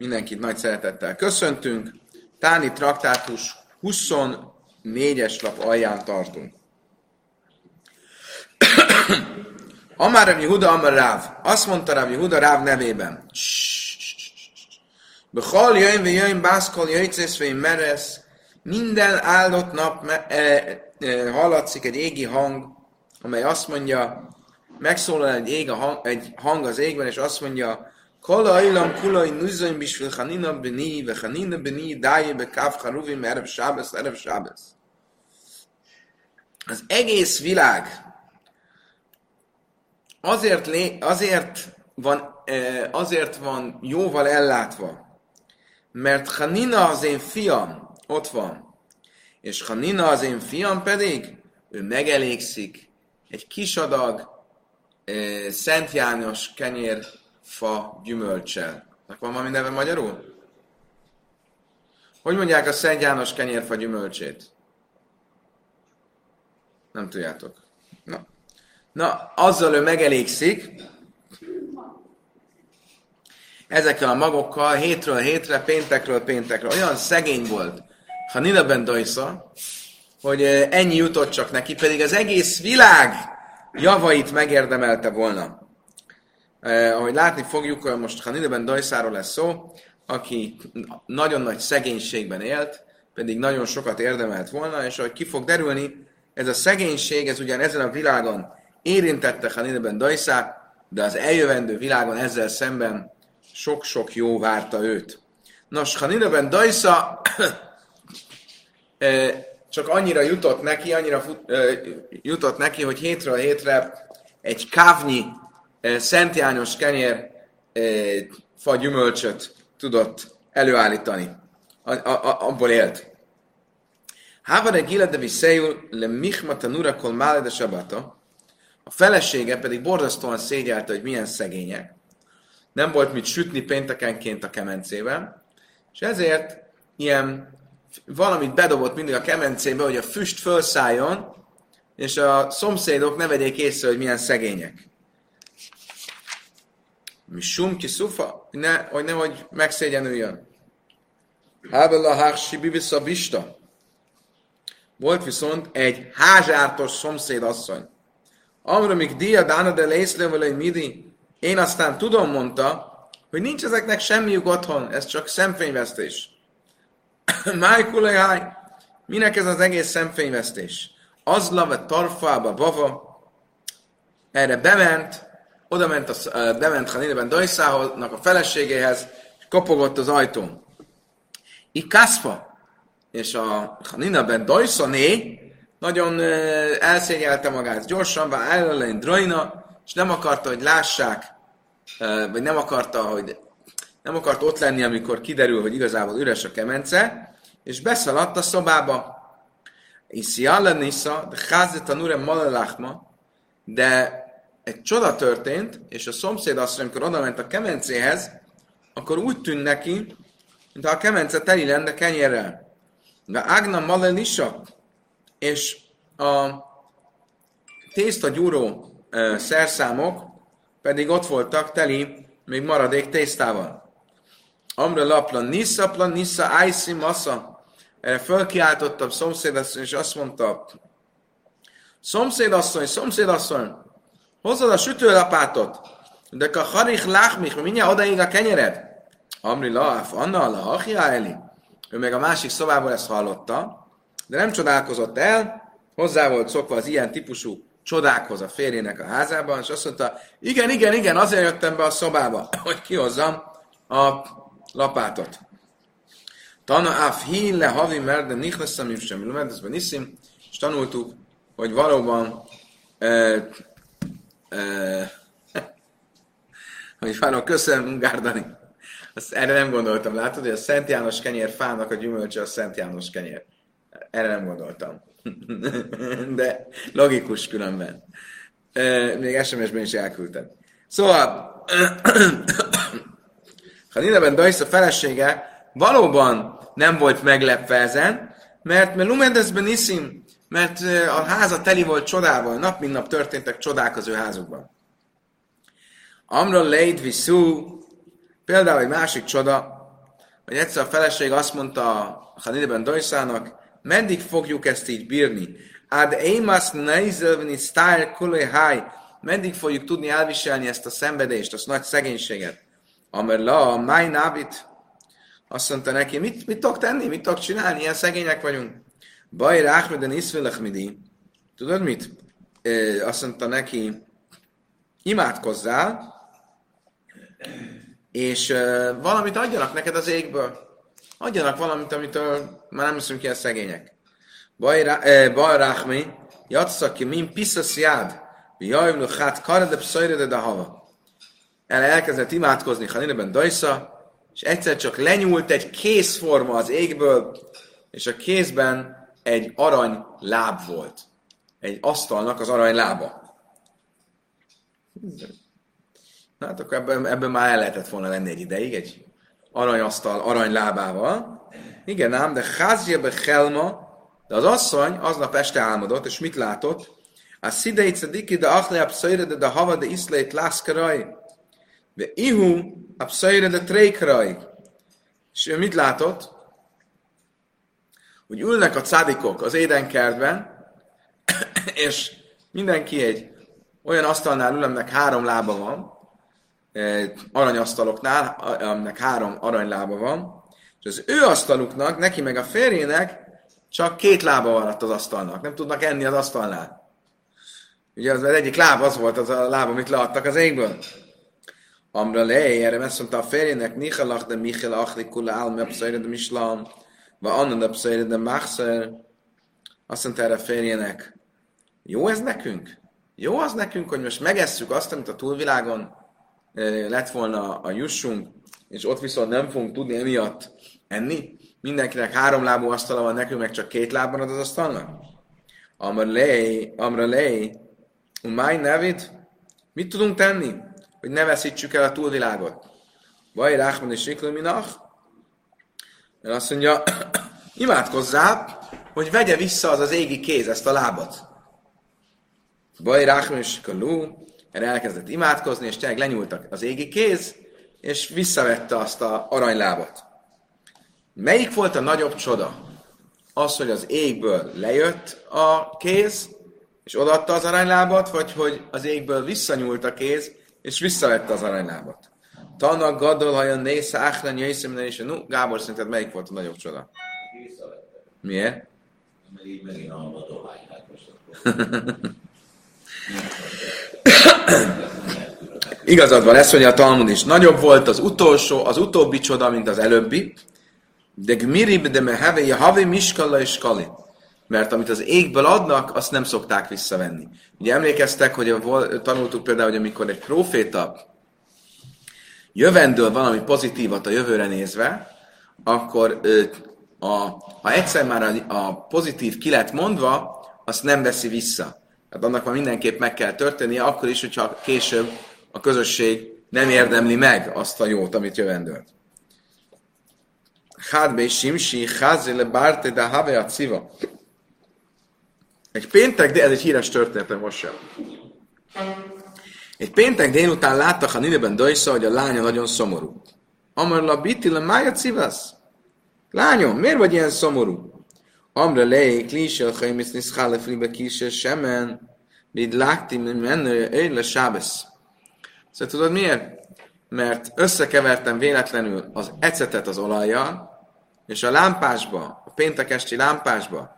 Mindenkit nagy szeretettel köszöntünk. Táni traktátus 24-es lap alján tartunk. Amár Rabbi Huda, Amár Ráv. Azt mondta Rabbi Huda Ráv nevében. Bechal jöjjön, jöjjön, bászkol, jöjjön, meresz. Minden áldott nap me- e, e, hallatszik egy égi hang, amely azt mondja, megszólal egy, ég a hang, egy hang az égben, és azt mondja, Kulai nuzzaim bisfil chanina beni, ve chanina beni, dáje be káv charuvim, erev sábesz, erev sábesz. Az egész világ azért, lé, azért, van, eh, azért van jóval ellátva, mert Hanina az én fiam ott van, és Hanina az én fiam pedig, ő megelégszik egy kis adag eh, Szent János kenyérfa gyümölcsel. Van valami neve magyarul? Hogy mondják a Szent János kenyérfa gyümölcsét? Nem tudjátok. Na, Na azzal ő megelégszik, ezekkel a magokkal hétről hétre, péntekről péntekre. Olyan szegény volt Hanina ben Dajsza, hogy ennyi jutott csak neki, pedig az egész világ javait megérdemelte volna. Eh, ahogy látni fogjuk, most Hanina ben Dajszáról lesz szó, aki nagyon nagy szegénységben élt, pedig nagyon sokat érdemelt volna, és ahogy ki fog derülni, ez a szegénység, ez ugyan ezen a világon érintette Hanina ben Dajszát, de az eljövendő világon ezzel szemben sok-sok jó várta őt. Nos, Hanina ben Dajsza csak annyira jutott neki, annyira fut, jutott neki, hogy hétről hétre egy kávnyi Szent János kenyér fa gyümölcsöt tudott előállítani. A, a, a, abból élt. Havare gilad de viszejul le michmata nurakol mále de sabata. A felesége pedig borzasztóan szégyelte, hogy milyen szegények. Nem volt mit sütni péntekenként a kemencében, és ezért ilyen valamit bedobott mindig a kemencébe, hogy a füst felszálljon, és a szomszédok ne vegyék észre, hogy milyen szegények. Mi sumki szufa, ne, hogy nehogy megszégyenüljön. Hábel a hársi bibisza bista. Volt viszont egy házártos szomszédasszony. Amra még dia dána de lészlevel midi. Én aztán tudom, mondta, hogy nincs ezeknek semmiük otthon, ez csak szemfényvesztés. Májkulajháj, minek ez az egész szemfényvesztés? Az lave tarfába, bava, erre bement, oda ment, a, bement Hanileben Dajszához, a feleségéhez, és kopogott az ajtón. Ikaszfa, és a Hanina ben Dajszané nagyon elszégyelte magát, gyorsan vár ellen Drajna, és nem akarta, hogy lássák, vagy nem akarta, hogy nem akart ott lenni, amikor kiderül, hogy igazából üres a kemence, és beszaladt a szobába. Iszi nisza, de házet a nurem malalachma, de egy csoda történt, és a szomszéd azt, amikor oda ment a kemencéhez, akkor úgy tűnt neki, mintha a kemence teli lenne kenyérrel. De Ágna Malelisha, és a tészta gyúró szerszámok pedig ott voltak teli még maradék tésztával. Amra lapla niszapla nisza ájszi massa. Erre fölkiáltottam szomszédasszony, és azt mondta, szomszédasszony, szomszédasszony, hozzad a sütőlapátot, de a harich láchmich, mindjárt odaig a kenyered. Amri laaf, Anna, la Eli. Ő meg a másik szobából ezt hallotta, de nem csodálkozott el, hozzá volt szokva az ilyen típusú csodákhoz a férjének a házában, és azt mondta, igen, igen, igen, azért jöttem be a szobába, hogy kihozzam a lapátot. Tana af le havi merde is sem lumedezben iszim, és tanultuk, hogy valóban e, hogy van, köszönöm, Gárdani. Azt erre nem gondoltam, látod, hogy a Szent János kenyér fának a gyümölcse a Szent János kenyér. Erre nem gondoltam. De logikus különben. Még SMS-ben is elküldtem. Szóval, Hanina ben a felesége valóban nem volt meglepve ezen, mert Melumedezben iszim, mert a háza teli volt csodával, nap mint nap történtek csodák az ő házukban. Amra leid viszú, például egy másik csoda, hogy egyszer a feleség azt mondta a Hanideben Dojszának, meddig fogjuk ezt így bírni? Ad émas neizelvni style kulé háj, meddig fogjuk tudni elviselni ezt a szenvedést, azt nagy szegénységet? Amer la, máj návit, azt mondta neki, mit, mit tudok tenni, mit tudok csinálni, ilyen szegények vagyunk. Baj, ráhmeden iszvülechmidi. Tudod mit? Ö, azt mondta neki, imádkozzál, és ö, valamit adjanak neked az égből. Adjanak valamit, amitől már nem hiszünk ilyen szegények. Baj, ráhmi, jatszak ki, min piszasz jád, jajvlu hát karade pszajrede de hava. El elkezdett imádkozni Hanileben Dajsza, és egyszer csak lenyúlt egy kézforma az égből, és a kézben egy arany láb volt. Egy asztalnak az arany lába. Hát akkor ebben, ebben már el lehetett volna lenni egy ideig, egy aranyasztal arany lábával. Igen ám, de házjebe helma, de az asszony aznap este álmodott, és mit látott? A szidei cediki de achle a de hava de iszlét lászkaraj, de ihu a de trékaraj. És ő mit látott? Hogy ülnek a cádikok az édenkertben, és mindenki egy olyan asztalnál ül, aminek három lába van, aranyasztaloknál, aminek három aranylába van, és az ő asztaluknak, neki meg a férjének csak két lába van az asztalnak, nem tudnak enni az asztalnál. Ugye az, egyik láb az volt az a láb, amit leadtak az égből. Amra le, erre azt mondta a férjének, Nichalach de Michel Achli Kula Alme Pszaire de Mislam, va Anna de Pszaire de Machszer. Azt mondta erre a férjének, jó ez nekünk? Jó az nekünk, hogy most megesszük azt, amit a túlvilágon lett volna a jussunk, és ott viszont nem fogunk tudni emiatt enni? Mindenkinek három lábú asztala van, nekünk meg csak két lábban az asztalnak? Amra lej, amra lej, máj nevid, mit tudunk tenni, hogy ne veszítsük el a túlvilágot? Vaj Ráhman és Sikluminach, mert azt mondja, imádkozzál, hogy vegye vissza az az égi kéz ezt a lábat. Vaj Ráhman és Siklu, erre elkezdett imádkozni, és tényleg lenyúltak az égi kéz, és visszavette azt a aranylábat. Melyik volt a nagyobb csoda? Az, hogy az égből lejött a kéz, és odaadta az aranylábat, vagy hogy az égből visszanyúlt a kéz, és visszavette az aranylábat. Tanak gadol, ha jön nézze, áhlen, jöjszem, és no, Gábor, szerinted melyik volt a nagyobb csoda? Miért? Mert így megint a dohány, Igazad van, ez, hogy a Talmud is nagyobb volt, az utolsó, az utóbbi csoda, mint az előbbi, de gmirib de meheve havi miskalla és kali. Mert amit az égből adnak, azt nem szokták visszavenni. Ugye emlékeztek, hogy a, tanultuk például, hogy amikor egy proféta jövendől valami pozitívat a jövőre nézve, akkor a, ha egyszer már a, a pozitív ki lett mondva, azt nem veszi vissza. Tehát annak már mindenképp meg kell történnie, akkor is, hogyha később a közösség nem érdemli meg azt a jót, amit jövendőlt. Hádbe simsi, házile bárte, de have a civa. Egy péntek, de ez egy híres történet most sem. Egy péntek délután láttak a Nineben Dajsza, hogy a lánya nagyon szomorú. Amarla bitile mája civasz. Lányom, miért vagy ilyen szomorú? Amra lej, klísel, hajmisz niszkále fribe kísel semen, vid lákti menő, le sábesz. Szóval tudod miért? Mert összekevertem véletlenül az ecetet az olajjal, és a lámpásba, a péntek esti lámpásba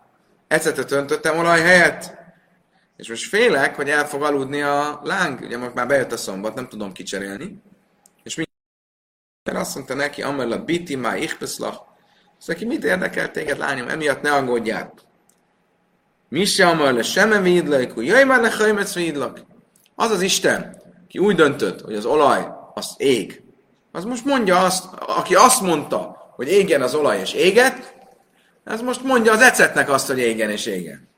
ecetet öntöttem olaj helyett, és most félek, hogy el fog aludni a láng, ugye most már bejött a szombat, nem tudom kicserélni, és mi azt mondta neki, amella biti má ichbeszlach, azt neki, mit érdekel téged, lányom, emiatt ne aggódjál. Mi se amella seme védlek, jöjj már ne védlak. Az az Isten, ki úgy döntött, hogy az olaj, az ég. Az most mondja azt, aki azt mondta, hogy égjen az olaj és éget, ez most mondja az ecetnek azt, hogy égen és égen.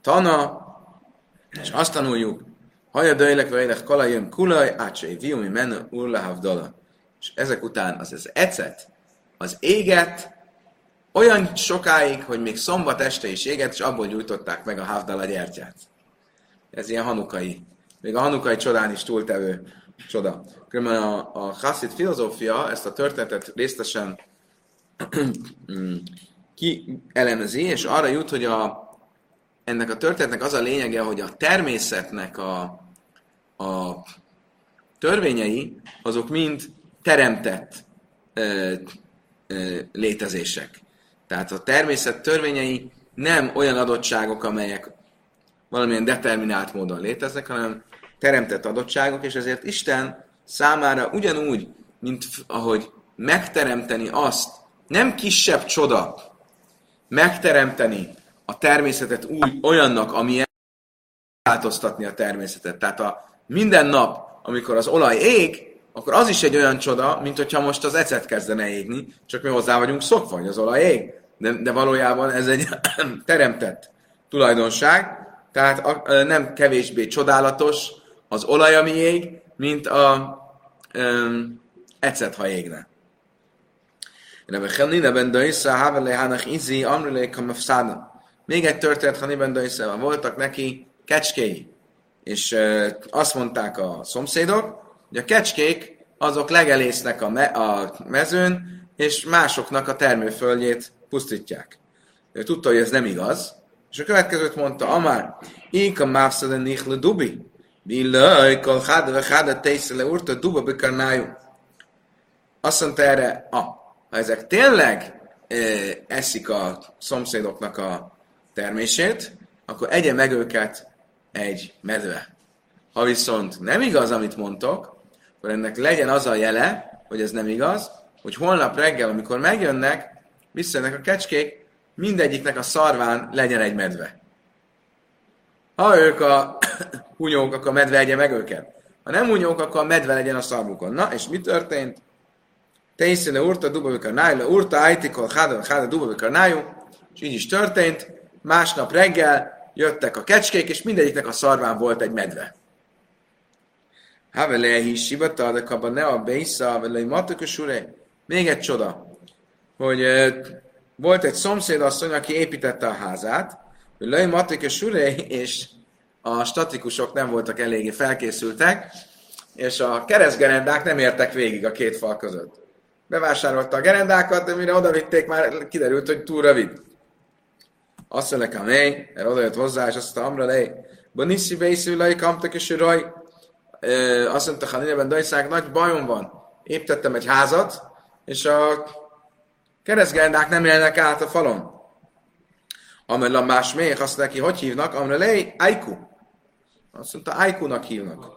Tana, és azt tanuljuk, haja döjlek vejlek kalajön kulaj, átsai viumi menő urlahavdala. És ezek után az az ecet, az éget, olyan sokáig, hogy még szombat este is éget, és abból gyújtották meg a havdala gyertyát. Ez ilyen hanukai, még a hanukai csodán is túltevő csoda. Különben a, a Chassid filozófia ezt a történetet részletesen ki elemezi, és arra jut, hogy a, ennek a történetnek az a lényege, hogy a természetnek a, a törvényei, azok mind teremtett ö, ö, létezések. Tehát a természet törvényei nem olyan adottságok, amelyek valamilyen determinált módon léteznek, hanem teremtett adottságok, és ezért Isten számára ugyanúgy, mint ahogy megteremteni azt, nem kisebb csoda megteremteni a természetet úgy olyannak, amilyen változtatni a természetet. Tehát a minden nap, amikor az olaj ég, akkor az is egy olyan csoda, mint hogyha most az ecet kezdene égni, csak mi hozzá vagyunk szokva, hogy az olaj ég. De, de valójában ez egy teremtett tulajdonság, tehát a, nem kevésbé csodálatos az olaj, ami ég, mint a um, ecet, ha égne. Rabbi Chelnina ben Daisa, Havele Hanach Izi, Amrele Kamafszáda. Még egy történet Hani ben Daisa, voltak neki kecskéi, és azt mondták a szomszédok, hogy a kecskék azok legelésznek a, me- a mezőn, és másoknak a termőföldjét pusztítják. Ő tudta, hogy ez nem igaz, és a következőt mondta, Amár, ik a mávszade nichle dubi, Billaj, kol háda ve urta duba bekarnájú. Azt mondta erre, ah, ha ezek tényleg e, eszik a szomszédoknak a termését, akkor egye meg őket egy medve. Ha viszont nem igaz, amit mondtok, akkor ennek legyen az a jele, hogy ez nem igaz, hogy holnap reggel, amikor megjönnek, visszajönnek a kecskék, mindegyiknek a szarván legyen egy medve. Ha ők a hunyók, akkor a medve egye meg őket. Ha nem hunyók, akkor a medve legyen a szarvukon. Na, és mi történt? Teiszene urta, duba nájú, urta, ajtikol, háda, háda, duba nájú, és így is történt. Másnap reggel jöttek a kecskék, és mindegyiknek a szarván volt egy medve. Havelehi sivata, de kaba ne a beisza, velei matakusure. Még egy csoda, hogy volt egy szomszédasszony, aki építette a házát, hogy Lej Matik Suré és a statikusok nem voltak eléggé felkészültek, és a keresztgerendák nem értek végig a két fal között. Bevásárolta a gerendákat, de mire odavitték, már kiderült, hogy túl rövid. Azt mondja, kamé, mert oda jött hozzá, és azt mondta, amra lej, Boniszi Bészű Lej Kamtak és Raj, azt mondta, Hanileben Dajszák, nagy bajom van. Építettem egy házat, és a keresztgerendák nem élnek át a falon. Amella más még, azt neki, hogy hívnak? Amre lej, Aiku. Azt mondta, Aikunak hívnak.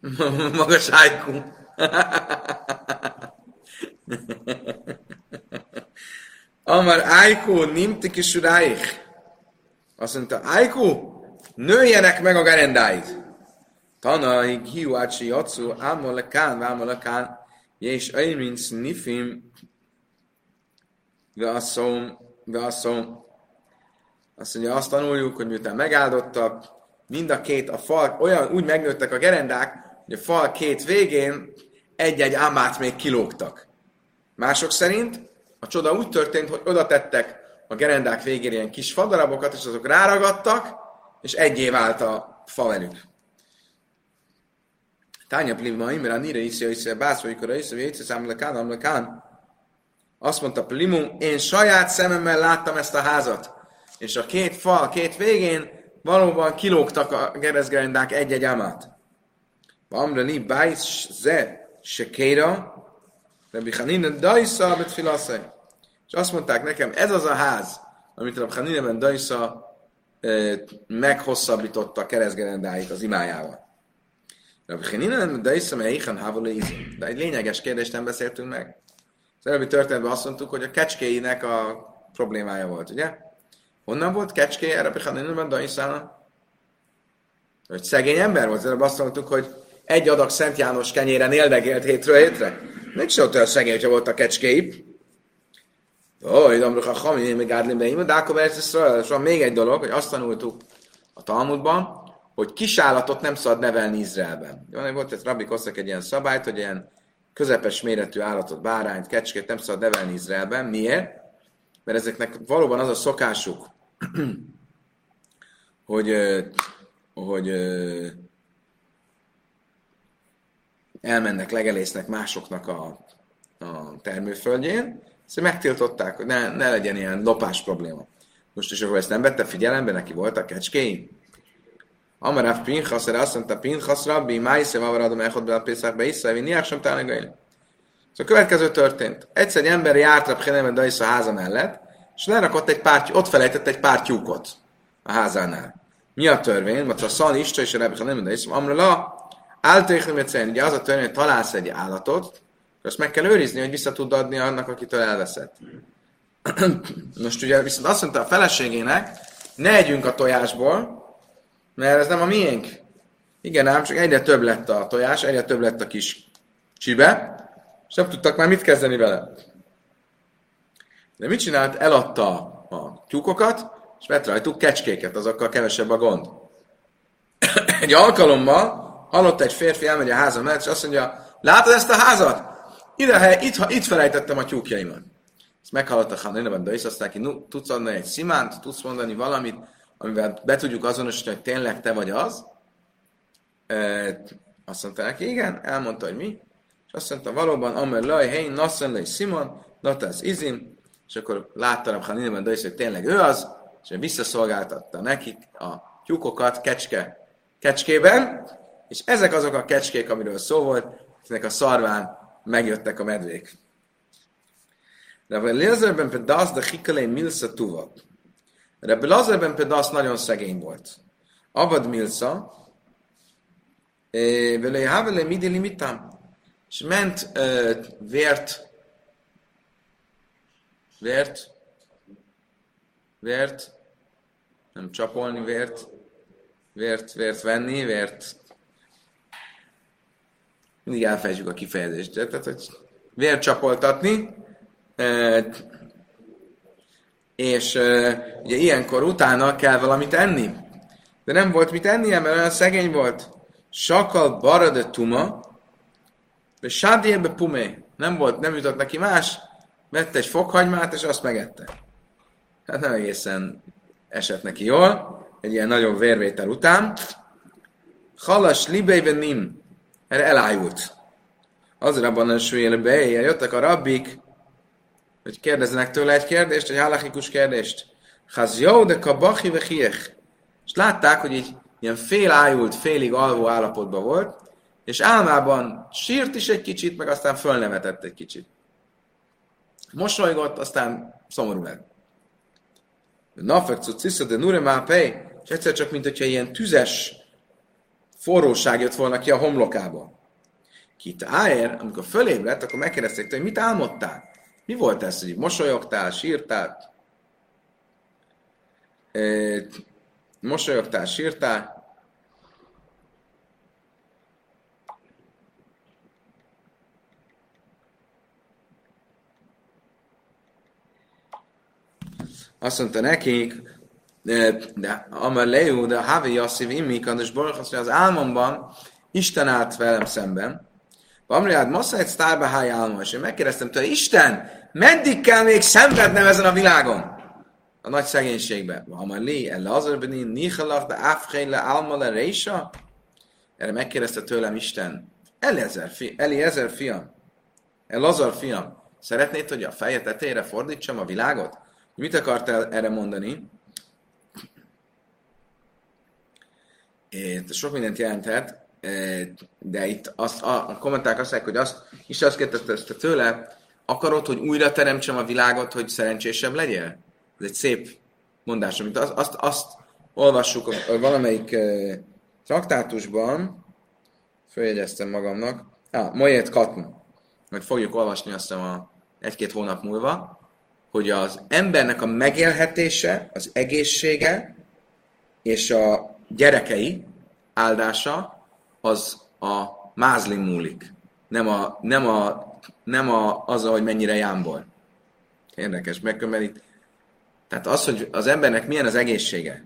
Magas Aiku. Amar Aiku, nimti kisuráich. Azt mondta, Aiku, nőjenek meg a gerendáid. Tanai, hiú ácsi jatszó, ámolekán, vámolekán, és aimin snifim, Vasszom, vasszom. Azt mondja, azt tanuljuk, hogy miután megáldottak, mind a két, a fal, olyan úgy megnőttek a gerendák, hogy a fal két végén egy-egy ámát még kilógtak. Mások szerint a csoda úgy történt, hogy oda tettek a gerendák végére ilyen kis fadarabokat, és azok ráragadtak, és egyé vált a fa velük. Tánya plima, imre, nire iszi, iszi, bász, vagy kora iszi, iszi, számlakán, amlakán. Azt mondta Plimum, én saját szememmel láttam ezt a házat. És a két fal, két végén valóban kilógtak a gerezgerendák egy-egy amat. Amra li bájsz ze sekéra, Rabbi Hanina dajsza bet filaszai. És azt mondták nekem, ez az a ház, amit Rabbi Hanina ben dajsza meghosszabbította keresztgerendáit az imájával. Rabbi Hanina ben dajsza melyikhan hávolé De egy lényeges kérdést nem beszéltünk meg. Az előbbi történetben azt mondtuk, hogy a kecskéinek a problémája volt, ugye? Honnan volt kecské erre Pechaninban Daiszána? Hogy szegény ember volt, előbb azt mondtuk, hogy egy adag Szent János kenyéren éldegélt hétről hétre. Se olyan szegény, hogyha a kecskéi. Ó, hogy Amruk a Hamin, még Ádlimbe, de akkor és van még egy dolog, hogy azt tanultuk a Talmudban, hogy kisállatot nem szabad nevelni Izraelben. Volt ez Rabbi Kosszak egy ilyen szabályt, hogy ilyen közepes méretű állatot, bárányt, kecskét nem szabad nevelni Izraelben. Miért? Mert ezeknek valóban az a szokásuk, hogy, hogy elmennek, legelésznek másoknak a, a termőföldjén, Ezt megtiltották, hogy ne, ne legyen ilyen lopás probléma. Most is akkor ezt nem vette figyelembe, neki voltak kecskéi? Amarav Pinchas, erre azt mondta Pinchas, Rabbi, Májsze, Mavaradom, Echod, Bel, Pészak, Be, Iszra, Vinniák, sem talán Szóval a következő történt. Egyszer egy ember járt a Pchenemen Daisza háza mellett, és lerakott egy pár, ott felejtett egy pár tyúkot a házánál. Mi a törvény? Mert a szal Ista és a Rebbe Pchenemen Daisza, amra la, általában egyszerűen, ugye az a törvény, hogy találsz egy állatot, azt meg kell őrizni, hogy vissza tud adni annak, akitől elveszett. Most ugye viszont azt mondta a feleségének, ne együnk a tojásból, mert ez nem a miénk. Igen ám, csak egyre több lett a tojás, egyre több lett a kis csibe, és nem tudtak már mit kezdeni vele. De mit csinált? Eladta a tyúkokat, és vett rajtuk kecskéket, azokkal kevesebb a gond. egy alkalommal hallott egy férfi, elmegy a háza mellett, és azt mondja, látod ezt a házat? Ide, itt, itt felejtettem a tyúkjaimat. Ezt meghallotta Haninaban, de is azt mondta, tudsz adni egy szimánt, tudsz mondani valamit, amivel be tudjuk azonosítani, hogy tényleg te vagy az. E, azt mondta neki, igen, elmondta, hogy mi. És azt mondta, valóban, Amer Laj, hey, Nassan Lej Simon, Natas Izim, és akkor látta Rab Haninaban, de is, hogy tényleg ő az, és visszaszolgáltatta nekik a tyúkokat kecske, kecskében, és ezek azok a kecskék, amiről szó volt, ezek a szarván megjöttek a medvék. Rabbi Eliezer ben Pedasz, de Hikalei Milsa Tuva. Rabbi Eliezer ben Pedasz nagyon szegény volt. Avad Milsa, vele Havele Midi Limitam. És ment uh, vért, vért, vért, nem csapolni vért, vért, vért venni, vért, mindig elfelejtjük a kifejezést, tehát, hogy vért csapoltatni, és ugye ilyenkor utána kell valamit enni. De nem volt mit ennie, mert olyan szegény volt. Sakal barade tuma, és sádjébe pumé. Nem volt, nem jutott neki más, vette egy fokhagymát, és azt megette. Hát nem egészen esett neki jól, egy ilyen nagyon vérvétel után. Halas libeiben nim, erre elájult. Az rabban a be, jöttek a rabbik, hogy kérdezzenek tőle egy kérdést, egy halachikus kérdést. Chaz jó, de kabachi ve És látták, hogy így ilyen félájult, félig alvó állapotban volt, és álmában sírt is egy kicsit, meg aztán fölnevetett egy kicsit. Mosolygott, aztán szomorú lett. Nafek ciszta de nure és egyszer csak, mint hogyha ilyen tüzes forróság jött volna ki a homlokába. Kit áér, amikor fölébredt, akkor megkérdezték, hogy mit álmodtál? Mi volt ez, hogy mosolyogtál, sírtál? Mosolyogtál, sírtál? Azt mondta nekik, de, Lejú, de Havi Yassiv Immi, Kandas Baruch, az álmomban Isten állt velem szemben, Amriád Massa egy sztárba háj álma, és én megkérdeztem tőle, Isten, meddig kell még szenvednem ezen a világon? A nagy szegénységben. Amali, el Lazarbeni, Nichalach, de Áfhén le Alma le Résa? Erre megkérdezte tőlem Isten, Eliezer, fi, Eliezer fiam, El Lazar fiam, szeretnéd, hogy a feje tetejére fordítsam a világot? Mit akartál erre mondani? Sok mindent jelenthet de itt azt, a, a kommentárok azt mondják, hogy azt, is azt kérdezte tőle, akarod, hogy újra teremtsem a világot, hogy szerencsésebb legyél? Ez egy szép mondás, amit azt, azt, azt olvassuk valamelyik uh, traktátusban, följegyeztem magamnak, ah, Mojet Katn, majd fogjuk olvasni azt a egy-két hónap múlva, hogy az embernek a megélhetése, az egészsége és a gyerekei áldása az a mázlin múlik. Nem, a, nem, a, nem a, az, hogy mennyire jámbol. Érdekes, itt, tehát az, hogy az embernek milyen az egészsége,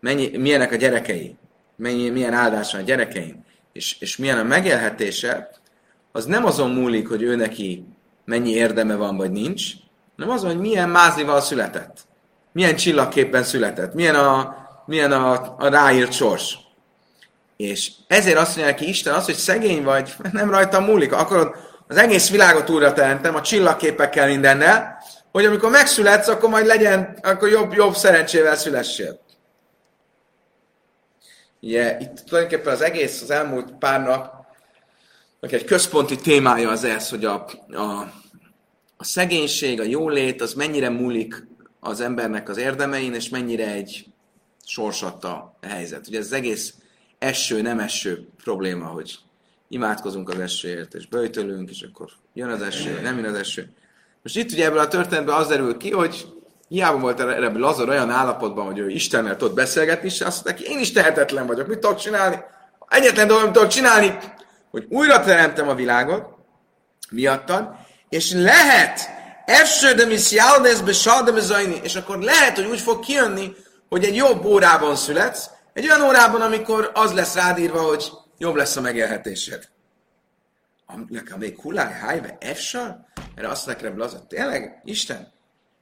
mennyi, milyenek a gyerekei, mennyi, milyen áldása a gyerekein, és, és milyen a megélhetése, az nem azon múlik, hogy ő neki mennyi érdeme van, vagy nincs, hanem azon, hogy milyen mázlival született. Milyen csillagképpen született. Milyen a, milyen a, a ráírt sors. És ezért azt mondja ki Isten az, hogy szegény vagy, nem rajta múlik. Akarod, az egész világot újra teremtem, a csillagképekkel mindennel, hogy amikor megszületsz, akkor majd legyen, akkor jobb, jobb szerencsével szülessél. Ugye, itt tulajdonképpen az egész, az elmúlt pár nap, egy központi témája az ez, hogy a, a, a szegénység, a jólét, az mennyire múlik az embernek az érdemein, és mennyire egy sorsatta helyzet. Ugye ez az egész eső, nem eső probléma, hogy imádkozunk az esőért, és böjtölünk, és akkor jön az eső, nem jön az eső. Most itt ugye ebből a történetből az derül ki, hogy hiába volt erre Lazar olyan állapotban, hogy ő Istennel tud beszélgetni, és azt mondta, én is tehetetlen vagyok, mit tudok csinálni? Egyetlen dolgot tudok csinálni, hogy újra teremtem a világot, miattad, és lehet, Efsödem is jaldezbe saldem és akkor lehet, hogy úgy fog kijönni, hogy egy jobb órában születsz, egy olyan órában, amikor az lesz rádírva, hogy jobb lesz a megélhetésed. Nekem még huláj, hájve, efsal? Erre azt nekem az tényleg, Isten,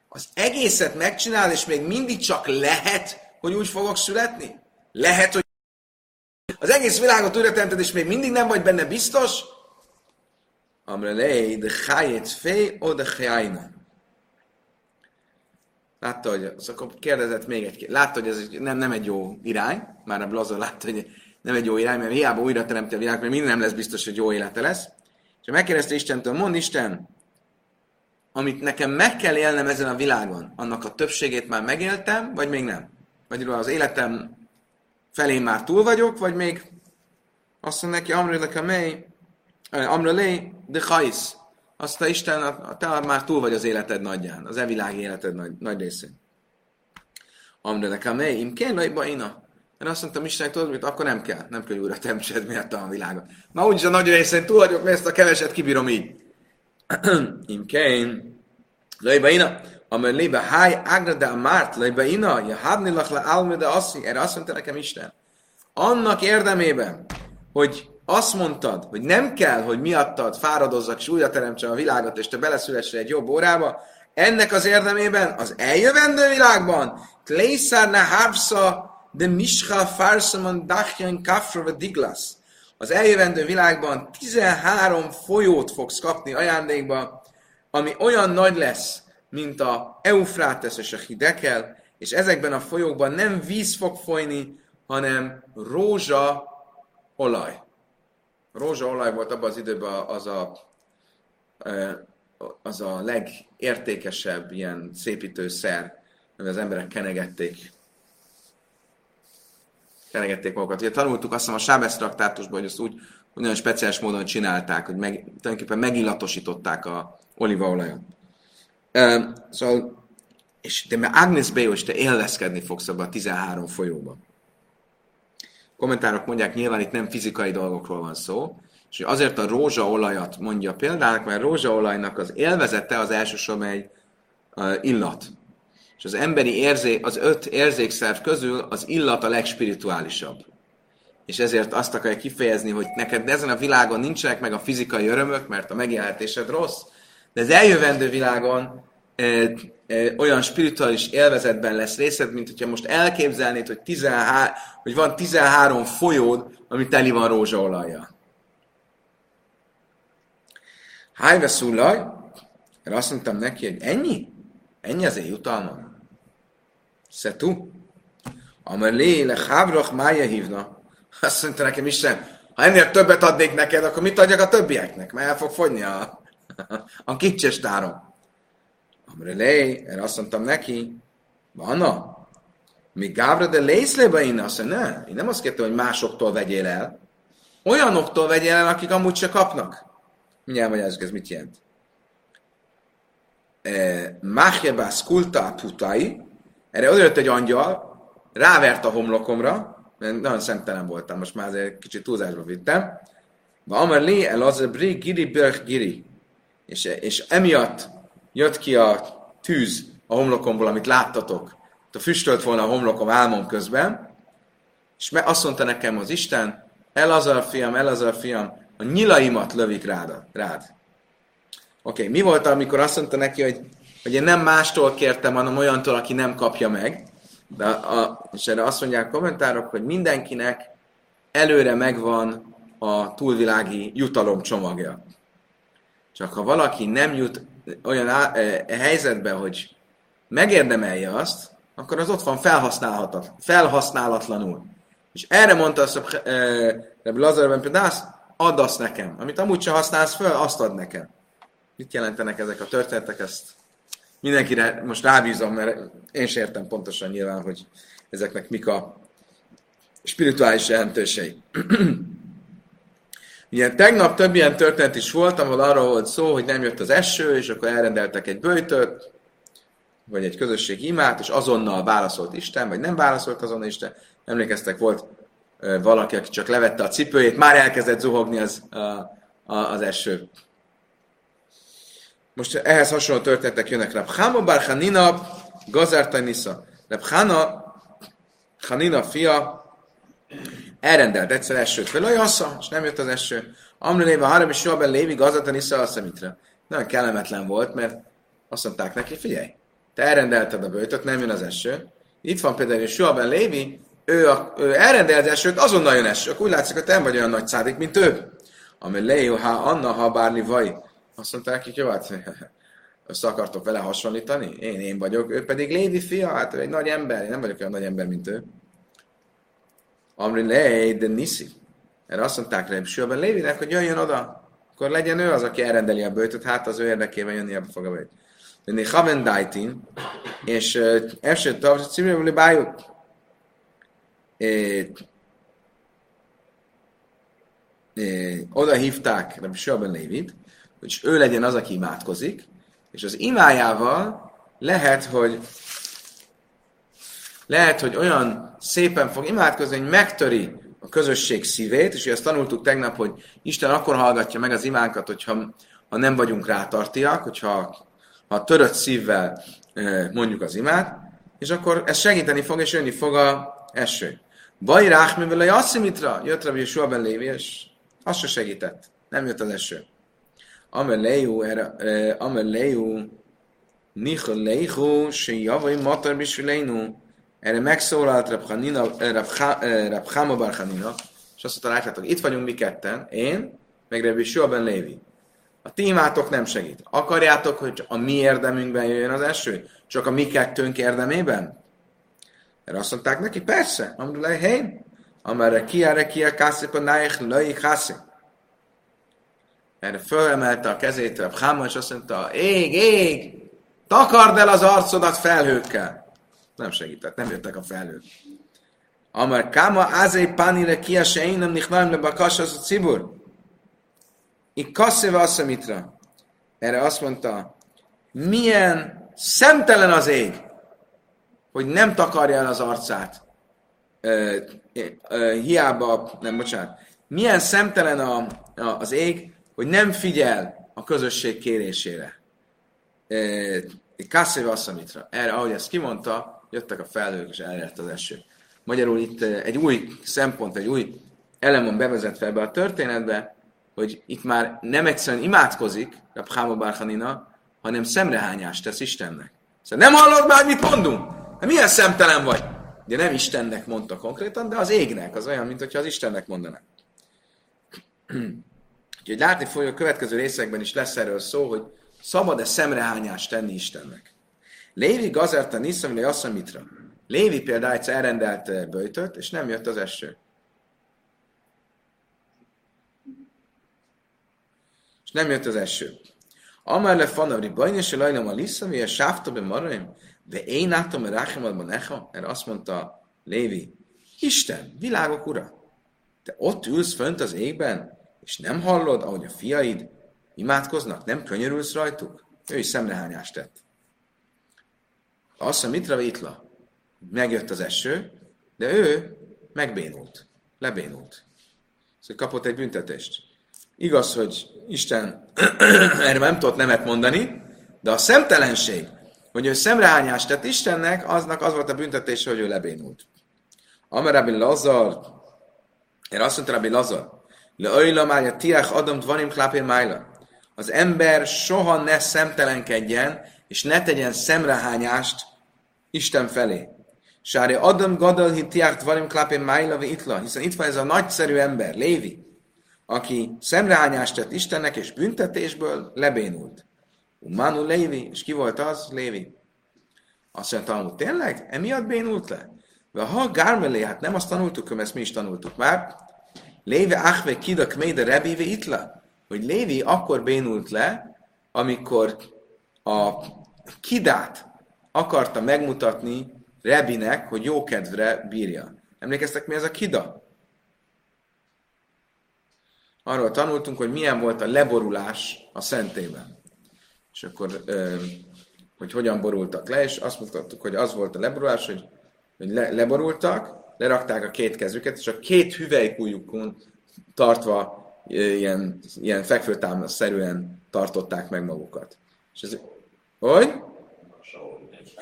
az egészet megcsinál, és még mindig csak lehet, hogy úgy fogok születni? Lehet, hogy az egész világot újra teremted, és még mindig nem vagy benne biztos? Amre lej, de hájét fej, o de Látta, hogy az akkor kérdezett még egy Látta, hogy ez nem, nem egy jó irány. Már a Blaza látta, hogy nem egy jó irány, mert hiába újra teremti a világ, mert minden nem lesz biztos, hogy jó élete lesz. És megkérdezte Istentől, mond Isten, amit nekem meg kell élnem ezen a világon, annak a többségét már megéltem, vagy még nem? Vagy az életem felé már túl vagyok, vagy még azt mondja neki, Amrőnek a mely, Amrölé, de hajsz. Azt a Isten, te már túl vagy az életed nagyján, az evilági életed nagy, nagy részén. Amrőnek a mely, im kell ina. Én azt mondtam Istennek, tudod, hogy akkor nem kell, nem kell újra teremtsed miatt a világot. Ma úgyis a nagy részén túl vagyok, mert ezt a keveset kibírom így. Im kein, leiba ina, amely lébe háj agrada a márt, leiba ina, ja habni lach le almede asszi, erre azt mondta nekem Isten. Annak érdemében, hogy azt mondtad, hogy nem kell, hogy miattad fáradozzak és újra teremtsem a világot, és te beleszülessél egy jobb órába, ennek az érdemében az eljövendő világban, Tlészár hávsza de Misha Farsaman Dachjan Kafra Diglas. Az eljövendő világban 13 folyót fogsz kapni ajándékba, ami olyan nagy lesz, mint a Eufrates és a Hidekel, és ezekben a folyókban nem víz fog folyni, hanem rózsa olaj. Rózsa olaj volt abban az időben az a, az a legértékesebb ilyen szépítőszer, mert az emberek kenegették kenegették magukat. Ugye tanultuk azt hiszem a Sábesz traktátusban, hogy ezt úgy hogy nagyon speciális módon csinálták, hogy meg, tulajdonképpen megillatosították a olívaolajat. Uh, szóval, és de mert Agnes Beo, és te élvezkedni fogsz abban a 13 folyóban. Kommentárok mondják, nyilván itt nem fizikai dolgokról van szó, és azért a rózsaolajat mondja például, mert rózsaolajnak az élvezete az elsősorban egy illat. És az emberi érzé, az öt érzékszerv közül az illat a legspirituálisabb. És ezért azt akarja kifejezni, hogy neked ezen a világon nincsenek meg a fizikai örömök, mert a megélhetésed rossz, de az eljövendő világon olyan spirituális élvezetben lesz részed, mint hogyha most elképzelnéd, hogy, 13, hogy van 13 folyód, ami teli van rózsaolaja. Hájve szúlaj, erre azt mondtam neki, hogy ennyi? Ennyi az én jutalmam? Szetu. Amar lé, le hábrach mája hívna. Azt mondta nekem Isten, ha ennél többet adnék neked, akkor mit adjak a többieknek? Mert el fog fogyni a, a kicses tárom. Amre lé, erre azt mondtam neki, Vanna, mi Gábra de lészlébe én azt mondja, ne, én nem azt kértem, hogy másoktól vegyél el, olyanoktól vegyél el, akik amúgy se kapnak. Mindjárt magyarázzuk, ez mit jelent. Máhjebász kulta putai, erre odajött egy angyal, rávert a homlokomra, mert nagyon szentelen voltam, most már azért kicsit túlzásba vittem. Va amar lé el az a bri giri börch giri. És, és emiatt jött ki a tűz a homlokomból, amit láttatok. A füstölt volna a homlokom álmom közben, és azt mondta nekem az Isten, el az a fiam, el az a fiam, a nyilaimat lövik rád. rád. Oké, okay, mi volt, amikor azt mondta neki, hogy hogy én nem mástól kértem, hanem olyantól, aki nem kapja meg. De a, és erre azt mondják a kommentárok, hogy mindenkinek előre megvan a túlvilági jutalom csomagja. Csak ha valaki nem jut olyan á, e, e, helyzetbe, hogy megérdemelje azt, akkor az ott van felhasználatlanul. És erre mondta azt, hogy Rebbi Lazarben például, add azt nekem. Amit amúgy sem használsz föl, azt ad nekem. Mit jelentenek ezek a történetek? Ezt mindenkire most rábízom, mert én sem értem pontosan nyilván, hogy ezeknek mik a spirituális jelentőség. Ugye tegnap több ilyen történet is volt, ahol arról volt szó, hogy nem jött az eső, és akkor elrendeltek egy bőjtöt, vagy egy közösség imát, és azonnal válaszolt Isten, vagy nem válaszolt azonnal Isten. Emlékeztek, volt valaki, aki csak levette a cipőjét, már elkezdett zuhogni az, a, a, az eső. Most ehhez hasonló történetek jönnek. Rab bar Hanina Gazárta Nisza. Rab Hana, Hanina fia elrendelt egyszer esőt felajassa, és nem jött az eső. Amri léve Harab és Joabel Lévi Gazárta Nisza a szemitre. Nagyon kellemetlen volt, mert azt mondták neki, figyelj, te elrendelted a bőtöt, nem jön az eső. Itt van például és Joabel Lévi, ő, a, ő elrendel az esőt, azonnal jön eső. Akkor úgy látszik, hogy te nem vagy olyan nagy szádik, mint ő. Ami Léo, ha Anna, ha bárni vaj, azt mondták, hogy jó, hát össze akartok vele hasonlítani? Én, én vagyok, ő pedig Lévi fia, hát ő egy nagy ember, én nem vagyok olyan nagy ember, mint ő. Amri Lé, de Nisi. Erre azt mondták rá, Sőben Lévinek, hogy jöjjön oda, akkor legyen ő az, aki elrendeli a bőtöt, hát az ő érdekében jönni ebbe fog a bőt. De Haven Daitin, és első tavs, című bájuk. Oda hívták Rabbi Sőben Lévit, hogy ő legyen az, aki imádkozik, és az imájával lehet, hogy lehet, hogy olyan szépen fog imádkozni, hogy megtöri a közösség szívét, és ezt tanultuk tegnap, hogy Isten akkor hallgatja meg az imánkat, hogyha ha nem vagyunk rátartiak, hogyha ha törött szívvel mondjuk az imát, és akkor ez segíteni fog, és jönni fog a eső. Baj ráhmivel a Jasszimitra, jött Rabbi Yeshua ben Lévi, és az se segített. Nem jött az eső. Ameleu, Ameleu, Nicholeichu, se javai matar bisvileinu. Erre megszólalt Rab Chama Bar Hanina, és azt mondta, látjátok, itt vagyunk mi ketten, én, meg Rabbi Shua ben Lévi. A ti imátok nem segít. Akarjátok, hogy a mi érdemünkben jöjjön az eső? Csak a mi kettőnk érdemében? Erre azt mondták neki, persze. Amrulai, hé, amerre ki, erre ki, a kászik, a nájek, lőjik, kászik erre fölemelte a kezét a Háma, és azt mondta, ég, ég, takard el az arcodat felhőkkel. Nem segített, nem jöttek a felhők. Amar kama azé panire kia se én nem nichnaim le bakas az a cibur. Ik kasszéve azt mitra. Erre azt mondta, milyen szemtelen az ég, hogy nem takarja el az arcát. Ö, ö, hiába, nem, bocsánat. Milyen szemtelen a, a, az ég, hogy nem figyel a közösség kérésére. Kasszéva asszamitra. Erre, ahogy ezt kimondta, jöttek a felhők, és elért az eső. Magyarul itt egy új szempont, egy új elem van bevezetve ebbe a történetbe, hogy itt már nem egyszerűen imádkozik a Pháma Barhanina, hanem szemrehányást tesz Istennek. Szóval nem hallod már, mit mondunk? Hát milyen szemtelen vagy? Ugye nem Istennek mondta konkrétan, de az égnek, az olyan, mint hogyha az Istennek mondanak. Úgyhogy látni fogjuk, a következő részekben is lesz erről szó, hogy szabad-e szemrehányást tenni Istennek. Lévi gazerta niszam, le mitra. Lévi például egyszer elrendelt eh, böjtöt, és nem jött az eső. És nem jött az eső. Amár le fanavri bajn, és lajlam a liszam, és sáfta be maraim, de én látom a ráchemadban necha, erre azt mondta Lévi, Isten, világok ura, te ott ülsz fönt az égben, és nem hallod, ahogy a fiaid imádkoznak, nem könyörülsz rajtuk? Ő is szemrehányást tett. Azt mondja, Mitra Vitla, megjött az eső, de ő megbénult, lebénult. Szóval kapott egy büntetést. Igaz, hogy Isten erre nem tudott nemet mondani, de a szemtelenség, hogy ő szemrehányást tett Istennek, aznak az volt a büntetése, hogy ő lebénult. Amarabi Lazar, erre azt mondta Rabbi Lazar, le öjla mája tiach adam dvarim klápé májla. Az ember soha ne szemtelenkedjen, és ne tegyen szemrehányást Isten felé. Sári Adam gadal tiach dvarim klápé májla itla, hiszen itt van ez a nagyszerű ember, Lévi, aki szemrehányást tett Istennek, és büntetésből lebénult. Manu Lévi, és ki volt az? Lévi. Azt mondta, hogy tényleg? Emiatt bénult le? De ha Gármelé, hát nem azt tanultuk, hogy ezt mi is tanultuk már. Lévi Achve Kidak Méde Rebive Itla. Hogy Lévi akkor bénult le, amikor a kidát akarta megmutatni Rebinek, hogy jó kedvre bírja. Emlékeztek, mi ez a kida? Arról tanultunk, hogy milyen volt a leborulás a szentében. És akkor, hogy hogyan borultak le, és azt mutattuk, hogy az volt a leborulás, hogy, hogy le, leborultak, lerakták a két kezüket, és a két hüvelykújukon tartva ilyen, ilyen fekvőtámaszszerűen tartották meg magukat. És ez, hogy?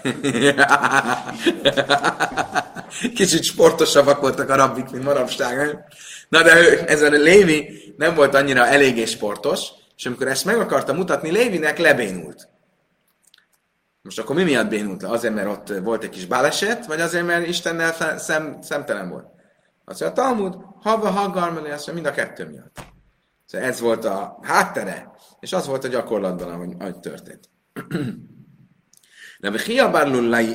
Kicsit sportosabbak voltak a rabbik, mint manapság. Na de ő, ez a Lévi nem volt annyira eléggé sportos, és amikor ezt meg akarta mutatni, Lévinek lebénult. Most akkor mi miatt bénult le? Azért, mert ott volt egy kis baleset, vagy azért, mert Istennel szem, szemtelen volt? Azt mondja, a Talmud, hava, haggar, azt mondja, mind a kettő miatt. Szóval ez volt a háttere, és az volt a gyakorlatban, ahogy, ahogy történt. Rabbi bar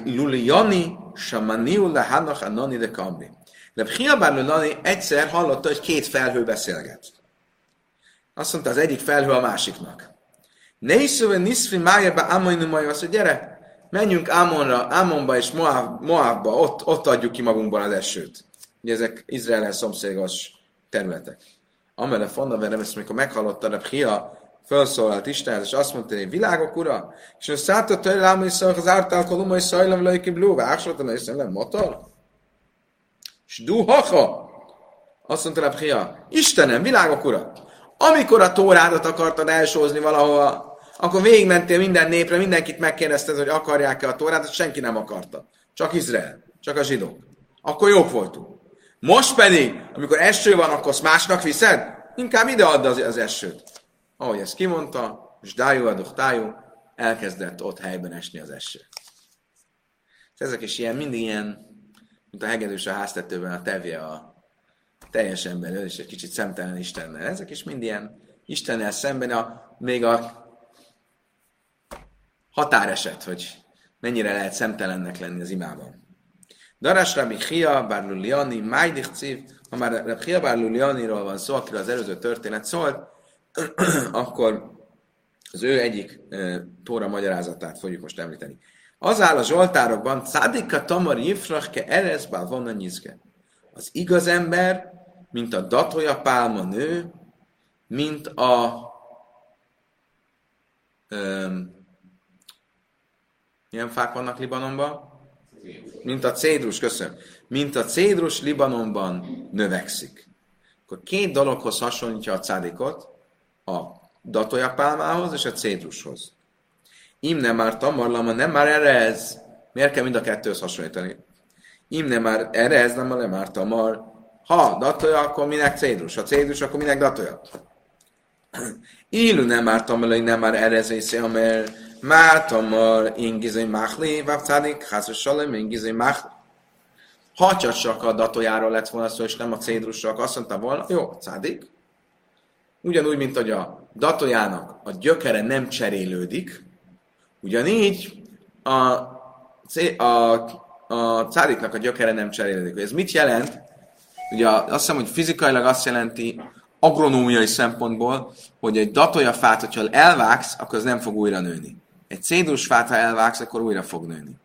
Luliani Samaniu Lehanach Anani de Kamri. Rabbi bar Luliani egyszer hallotta, hogy két felhő beszélget. Azt mondta az egyik felhő a másiknak. Nézőve Niszfi Májaba Amoinu Maja, azt mondja, gyere, menjünk Ámonra, Ámonba és Moab, Moabba, ott, ott adjuk ki magunkból az esőt. Ugye ezek Izrael szomszédos területek. Amele fonna verem, ezt amikor meghallotta a Hia, felszólalt Isten, és azt mondta, hogy világok ura, és ő szálltott hogy rám, hogy az ártál koluma, és szajlom lejki blú, vágsoltam, és nem motor. És duhaha, azt mondta a Hia, Istenem, világok ura, amikor a tórádat akartad elsózni valahova, akkor végigmentél minden népre, mindenkit megkérdezted, hogy akarják-e a tórát, és senki nem akarta. Csak Izrael, csak a zsidók. Akkor jók voltunk. Most pedig, amikor eső van, akkor azt másnak viszed? Inkább ide add az, az esőt. Ahogy ezt kimondta, és dájú tájú, elkezdett ott helyben esni az eső. Ezek is ilyen, mindig ilyen, mint a hegedűs a háztetőben a tevje a teljes ember, és egy kicsit szemtelen Istennel. Ezek is mind ilyen Istennel szemben, a, még a határeset, hogy mennyire lehet szemtelennek lenni az imában. Darás Rabbi Chia, bár Luliani, Májdich Civ, ha már Rabbi Chia, bár Lulianiról van szó, akiről az előző történet szólt, akkor az ő egyik e, tóra magyarázatát fogjuk most említeni. Az áll a Zsoltárokban, Szádika Tamar Jifrachke Erezbál van a nyizge. Az igaz ember, mint a datoja pálma nő, mint a um, milyen fák vannak Libanonban? Mint a cédrus, köszönöm. Mint a cédrus Libanonban növekszik. Akkor két dologhoz hasonlítja a cádikot, a datójapálmához és a cédrushoz. Im nem már tamarlama, nem már erez. Miért kell mind a kettőhöz hasonlítani? Im nem már erez, nem már, már tamar. Ha datója, akkor minek cédrus? Ha cédrus, akkor minek datója? Ilu nem már tamarlai, nem már erez, mert Mátamar ingizé máhli, vávcádik, házas salem, ingizé máhli. Ha csak a datójáról lett volna szó, és nem a cédrusról, akkor azt mondta volna, jó, cádik. Ugyanúgy, mint hogy a datójának a gyökere nem cserélődik, ugyanígy a, a, a cádiknak a gyökere nem cserélődik. Ez mit jelent? Ugye azt hiszem, hogy fizikailag azt jelenti, agronómiai szempontból, hogy egy fát, hogyha elvágsz, akkor az nem fog újra nőni. Egy cédusfát, ha elvágsz, akkor újra fog nőni.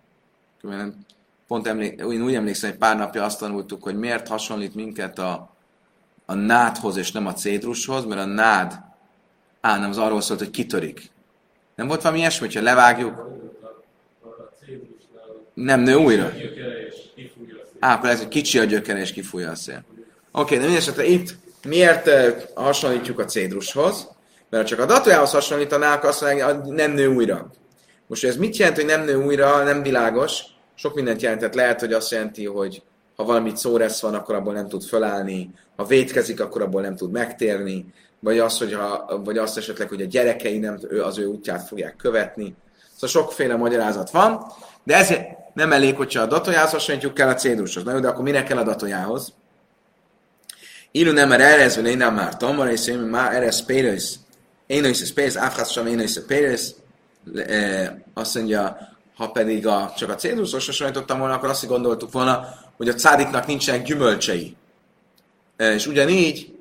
Pont emlék, én úgy emlékszem, hogy pár napja azt tanultuk, hogy miért hasonlít minket a, a nádhoz és nem a cédrushoz, mert a nád, á, nem, az arról szólt, hogy kitörik. Nem volt valami ilyesmi, hogyha levágjuk? Nem nő újra? Á, akkor ez, hogy kicsi a gyökere és kifújja a szél. Oké, de mindesetre itt miért hasonlítjuk a cédrushoz? Mert csak a datójához hasonlítanák, azt mondják, hogy nem nő újra. Most ez mit jelent, hogy nem nő újra, nem világos. Sok mindent jelentett. Lehet, hogy azt jelenti, hogy ha valamit szóresz van, akkor abból nem tud fölállni, ha vétkezik, akkor abból nem tud megtérni, vagy az, hogy ha, vagy azt esetleg, hogy a gyerekei nem az ő útját fogják követni. Szóval sokféle magyarázat van, de ez nem elég, hogyha a datójához hasonlítjuk kell a cédushoz. Na jó, de akkor minek kell a datójához? Ilu nem már erez, vagy én nem már tamar, és én már erez pérész. Én is pérész, áfház sem én is pérész. Azt mondja, ha pedig a, csak a cédruszos hasonlítottam volna, akkor azt gondoltuk volna, hogy a cádiknak nincsenek gyümölcsei. És ugyanígy,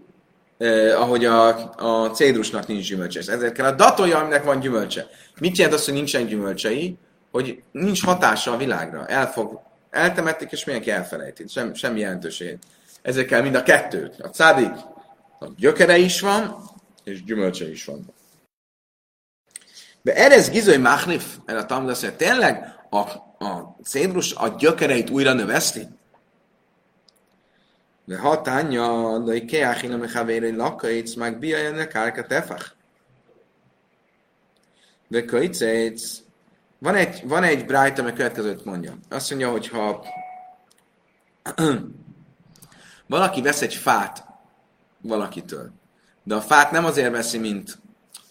eh, ahogy a, a cédrusnak nincs gyümölcse. Ezért kell a datolja, aminek van gyümölcse. Mit jelent az, hogy nincsen gyümölcsei? Hogy nincs hatása a világra. Elfog, eltemették, és mindenki elfelejti. Sem, semmi jelentőség. Ezért kell mind a kettőt. A cádik a gyökere is van, és gyümölcse is van. De erez gizoj machnif, erre a azt mondja, tényleg a, a cédrus a gyökereit újra növeszti? De ha tánya, de keachina mechavére lakaitsz, meg biaja kárka tefach. De kajcéc, van egy, van egy brájt, ami következőt mondja. Azt mondja, hogy ha valaki vesz egy fát valakitől, de a fát nem azért veszi, mint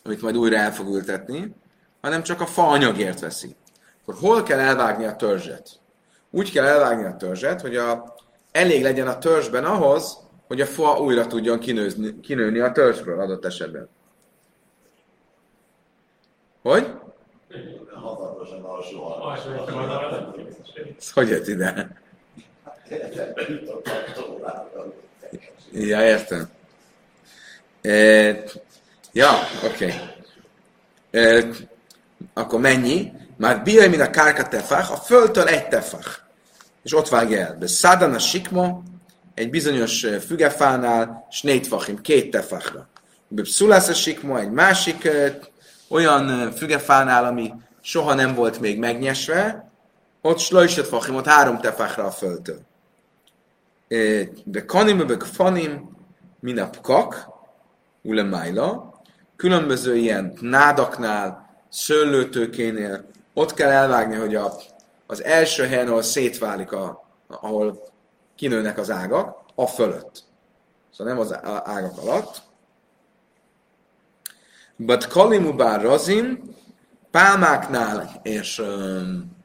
amit majd újra el fog ültetni, hanem csak a fa anyagért veszi. Akkor hol kell elvágni a törzset? Úgy kell elvágni a törzset, hogy a, elég legyen a törzsben ahhoz, hogy a fa újra tudjon kinőzni, kinőni a törzsből adott esetben. Hogy? Hatalmasan alsó Ez hogy jött ide? Ja, értem. E, ja, oké. Okay. E, akkor mennyi? Már bíjaj, mint a kárka tefach, a földtől egy tefach. És ott vágja el. De szádana sikma, egy bizonyos fügefánál, és négy fachim, két tefachra. Pszulász a sikma, egy másik olyan fügefánál, ami soha nem volt még megnyesve, ott slajsat fachim, ott három tefachra a földtől. De kanim, be fanim, minap kak, ulemájla, különböző ilyen nádaknál, szőlőtőkénél, ott kell elvágni, hogy a, az első helyen, ahol szétválik, a, ahol kinőnek az ágak, a fölött. Szóval nem az ágak alatt. But kalimu bár razim, pálmáknál és um,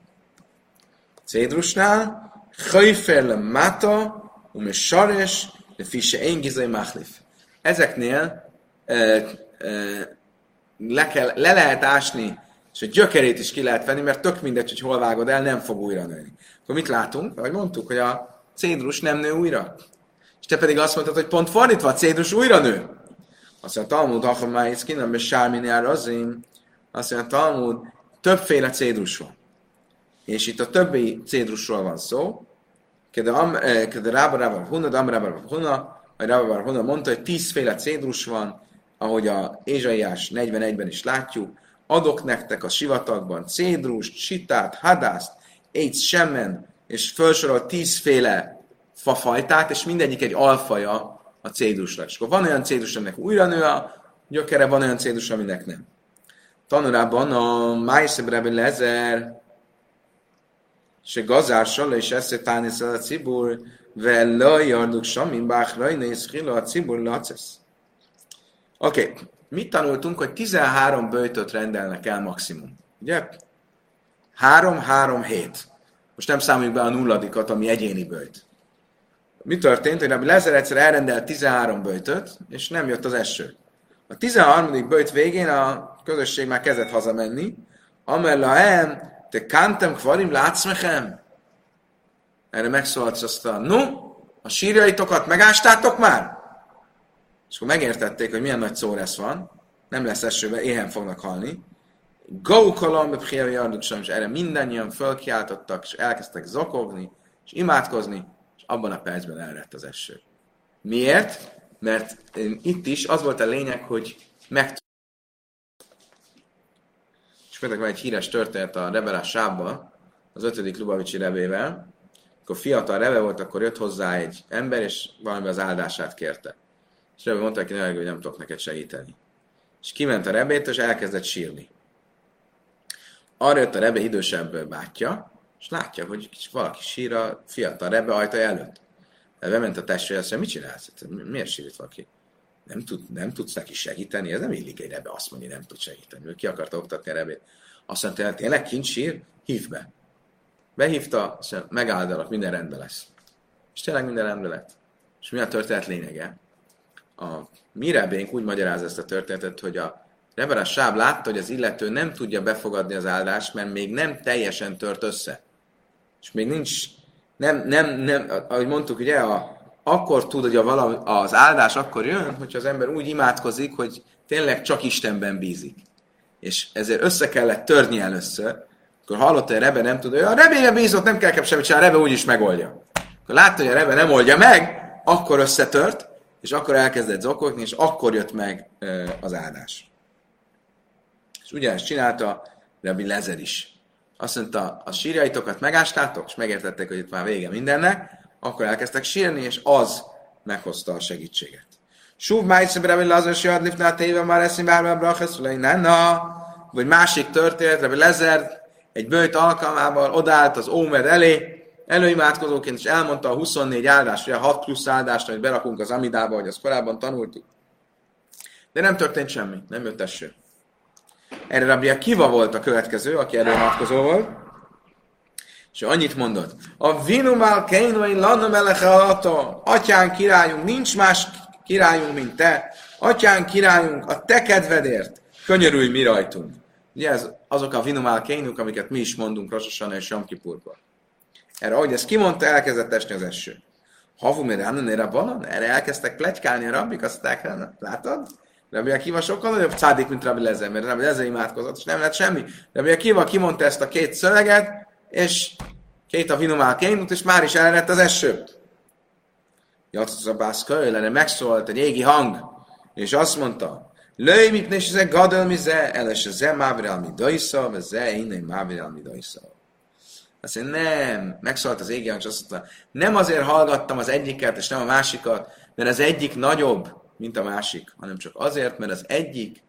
cédrusnál, hajfer le mata, um sares, de fisse én gizai machlif. Ezeknél uh, uh, le, kell, le lehet ásni, és a gyökerét is ki lehet venni, mert tök mindegy, hogy hol vágod el, nem fog újra nőni. Akkor mit látunk? Ahogy mondtuk, hogy a cédrus nem nő újra. És te pedig azt mondtad, hogy pont fordítva, a cédrus újra nő. Azt mondja, Talmud, ha már ki nem sármini azim, azt mondja, Talmud, többféle cédrus van. És itt a többi cédrusról van szó. Kede eh, Rába Rába Huna, Dam Rába Huna, vagy Rába Huna mondta, hogy tízféle cédrus van, ahogy a Ézsaiás 41-ben is látjuk, adok nektek a sivatagban cédrust, sitát, hadászt, egy semmen, és felsorol tízféle fafajtát, és mindegyik egy alfaja a cédrusnak. És akkor van olyan cédrus, aminek újra nő a gyökere, van olyan cédrus, aminek nem. Tanulában a Májszebrebe Lezer, se gazársal, és ezt tániszel a cibur, vele jarduk samin báchra, néz a cibur lacesz. Oké, okay. Mit tanultunk, hogy 13 bőjtöt rendelnek el maximum. Ugye? 3, 3, 7. Most nem számoljuk be a nulladikat, ami egyéni bőjt. Mi történt, hogy Rabbi Lezer egyszer elrendelt 13 bőjtöt, és nem jött az eső. A 13. bőjt végén a közösség már kezdett hazamenni, amellahem, te kantem kvarim látsz mechem? Erre megszólalt aztán, no, a sírjaitokat megástátok már? És akkor megértették, hogy milyen nagy szóresz van, nem lesz esőbe, éhen fognak halni. Go kolom, és erre mindannyian fölkiáltottak, és elkezdtek zokogni, és imádkozni, és abban a percben elrett az eső. Miért? Mert itt is az volt a lényeg, hogy meg és például van egy híres történet a Rebelás sábban, az ötödik Lubavicsi rebével, akkor fiatal rebe volt, akkor jött hozzá egy ember, és valami az áldását kérte. És Rebbe mondta neki, hogy nem tudok neked segíteni. És kiment a Rebét, és elkezdett sírni. Arra jött a Rebbe idősebb bátyja, és látja, hogy valaki sír a fiatal Rebbe ajtaja előtt. Bement a testvére, azt mondja, mit csinálsz? Hát, miért sír itt valaki? Nem, tud, nem tudsz neki segíteni? Ez nem illik egy Rebbe azt mondja, nem tud segíteni. Ő ki akarta oktatni a Rebét. Azt mondta, hogy tényleg kint sír? Hív be. Behívta, megáldalak, minden rendben lesz. És tényleg minden rendben lett. És mi a történet lényege? A Mirebénk úgy magyaráz ezt a történetet, hogy a Rebben a sáb látta, hogy az illető nem tudja befogadni az áldást, mert még nem teljesen tört össze. És még nincs, nem, nem, nem ahogy mondtuk, ugye, a, akkor tud, hogy a valami, az áldás akkor jön, hogyha az ember úgy imádkozik, hogy tényleg csak Istenben bízik. És ezért össze kellett törni először, akkor hallotta, hogy a Rebe nem tud, hogy a Rebére bízott, nem kell semmit csinálni, a Rebe úgyis megoldja. Akkor látta, hogy a Rebe nem oldja meg, akkor összetört, és akkor elkezdett zokogni, és akkor jött meg az áldás. És ugyanezt csinálta Rabbi Lezer is. Azt mondta, a sírjaitokat megástátok, és megértettek, hogy itt már vége mindennek, akkor elkezdtek sírni, és az meghozta a segítséget. Súv májtszem Rabbi Lazar se adlifnál téve már eszim bármely brachesz, na, vagy másik történet, Rabbi Lezer egy bőjt alkalmával odállt az Ómer elé, előimádkozóként, és elmondta a 24 áldás, ugye a 6 plusz áldást, amit berakunk az Amidába, hogy azt korábban tanultuk. De nem történt semmi, nem jött eső. Erre Rabbi Akiva volt a következő, aki előimádkozó volt, és annyit mondott. A vinumál keinvai lanna meleche Atyán királyunk, nincs más királyunk, mint te. Atyán királyunk, a te kedvedért. Könyörülj mi rajtunk. Ugye ez azok a vinumál kénuk, amiket mi is mondunk Rososan és Samkipurban. Erre, ahogy ezt kimondta, elkezdett esni az eső. Havu mire banan, erre elkezdtek plegykálni a rabbik, azt mondták, látod? Rabbi Akiva sokkal nagyobb cádik, mint Rabbi Lezer, mert Rabbi Lezer imádkozott, és nem lett semmi. Rabbi Akiva kimondta ezt a két szöveget, és két a vinumál kénut, és már is elrett az eső. Jacsz a bászka, megszólalt egy égi hang, és azt mondta, Löj, mit és ez gadol mi ze, eles ze mávrel mi dajsza, ze innen mávrel mi dajsza. Azt mondja, nem, megszólalt az égi és azt mondta, nem azért hallgattam az egyiket, és nem a másikat, mert az egyik nagyobb, mint a másik, hanem csak azért, mert az egyik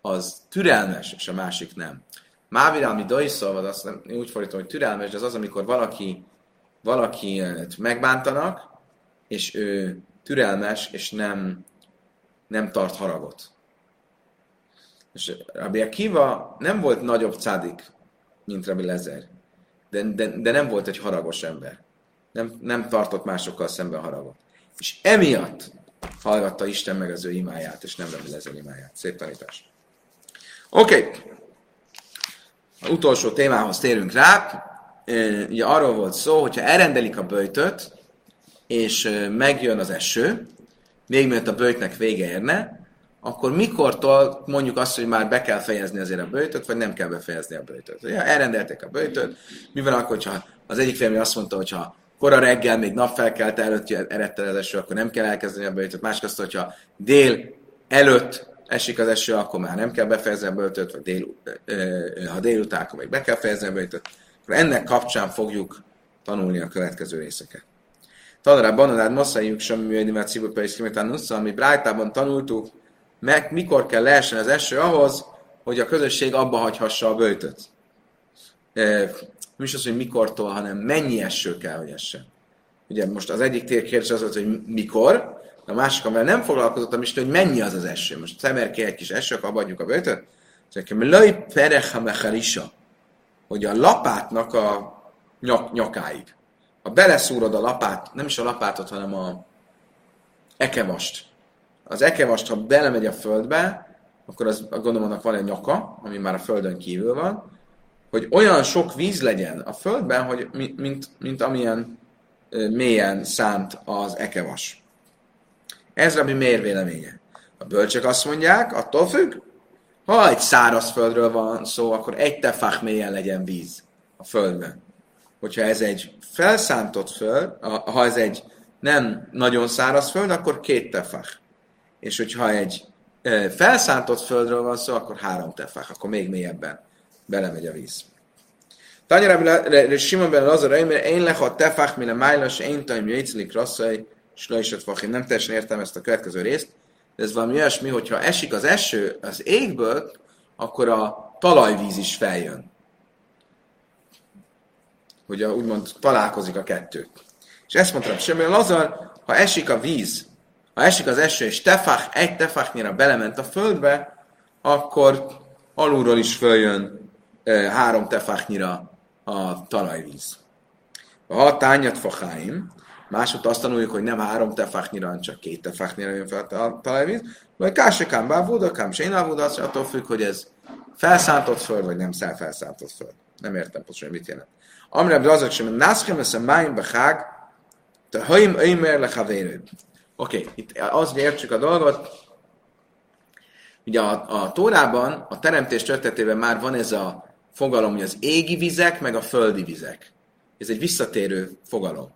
az türelmes, és a másik nem. Mávirál mi dajsza, vagy azt nem, én úgy fordítom, hogy türelmes, de az az, amikor valaki, valaki megbántanak, és ő türelmes, és nem, nem tart haragot. És Rabbi Akiva nem volt nagyobb cádik, mint Rabbi Lezer, de, de, de nem volt egy haragos ember. Nem, nem tartott másokkal szemben haragot. És emiatt hallgatta Isten meg az ő imáját, és nem Lezer imáját. Szép tanítás. Oké. Okay. A utolsó témához térünk rá. Ugye arról volt szó, hogyha elrendelik a böjtöt, és megjön az eső, még mielőtt a böjtnek vége érne, akkor mikortól mondjuk azt, hogy már be kell fejezni azért a bőjtöt, vagy nem kell befejezni a bőjtöt. Ja, elrendelték a bőjtöt, mi van akkor, hogyha az egyik félmi azt mondta, hogy ha kora reggel, még napfelkelte előtt eredte az eső, akkor nem kell elkezdeni a bőjtöt. Másik azt, hogyha dél előtt esik az eső, akkor már nem kell befejezni a bőjtöt, vagy dél, ha délután, akkor még be kell fejezni a bőjtöt. Akkor ennek kapcsán fogjuk tanulni a következő részeket. Tanulá bananád masszaiuk sem művedi, mert szívő is ami Brájtában tanultuk, meg mikor kell leessen az eső ahhoz, hogy a közösség abba hagyhassa a bőtöt. E, nem is az, hogy mikortól, hanem mennyi eső kell, hogy essen. Ugye most az egyik kérdés az hogy mikor, a másik, amivel nem foglalkozottam is, hogy mennyi az az eső. Most szemer ki egy kis eső, akkor abadjuk a bőtöt. Löj perecha mecharisha, hogy a lapátnak a nyak, nyakáig. Ha beleszúrod a lapát, nem is a lapátot, hanem a ekevast, az ekevast, ha belemegy a földbe, akkor az, gondolom, annak van egy nyaka, ami már a földön kívül van, hogy olyan sok víz legyen a földben, hogy mint, mint amilyen mélyen szánt az ekevas. Ez Rabbi miért véleménye? A bölcsök azt mondják, attól függ, ha egy száraz földről van szó, akkor egy tefach mélyen legyen víz a földben. Hogyha ez egy felszántott föld, ha ez egy nem nagyon száraz föld, akkor két tefach és hogyha egy felszántott földről van szó, akkor három tefák, akkor még mélyebben belemegy a víz. Tanya Simon ben Lazar, mert én leha tefák, mire májlas, én taim jöjtszlik rasszai, slajsat fachin. Nem teljesen értem ezt a következő részt, de ez valami olyasmi, hogyha esik az eső az égből, akkor a talajvíz is feljön. Hogy úgymond találkozik a kettő. És ezt mondtam, semmi Lazar, ha esik a víz ha esik az eső, és tefach, egy tefachnyira belement a földbe, akkor alulról is följön e, három tefachnyira a talajvíz. A tányat facháim, Másút azt tanuljuk, hogy nem három tefáknyira, hanem csak két tefáknyira jön fel a talajvíz. Vagy kásikám bávúda, kám sénávúda, az attól függ, hogy ez felszántott föld, vagy nem felszántott föld. Nem értem pontosan, mit jelent. Amire azok sem, nászkem a májn behág, te haim le Oké, okay, itt az, hogy értsük a dolgot, ugye a, a Tórában, a teremtés történetében már van ez a fogalom, hogy az égi vizek, meg a földi vizek. Ez egy visszatérő fogalom.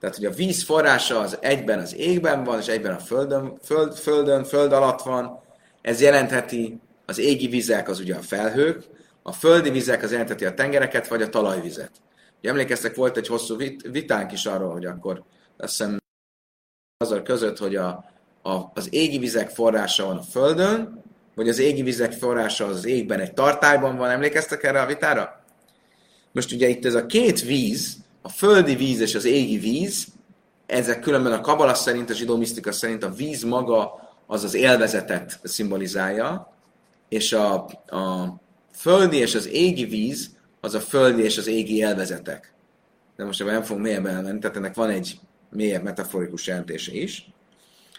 Tehát, hogy a víz forrása az egyben az égben van, és egyben a földön, föld, földön, föld alatt van. Ez jelentheti az égi vizek, az ugye a felhők, a földi vizek az jelentheti a tengereket, vagy a talajvizet. Ugye emlékeztek, volt egy hosszú vit, vitánk is arról, hogy akkor azt hiszem azok között, hogy a, a, az égi vizek forrása van a földön, vagy az égi vizek forrása az, égben egy tartályban van. Emlékeztek erre a vitára? Most ugye itt ez a két víz, a földi víz és az égi víz, ezek különben a kabala szerint, a zsidó misztika szerint a víz maga az az élvezetet szimbolizálja, és a, a földi és az égi víz az a földi és az égi élvezetek. De most ebben nem fogunk mélyebben elmenni, tehát ennek van egy mélyebb metaforikus jelentése is.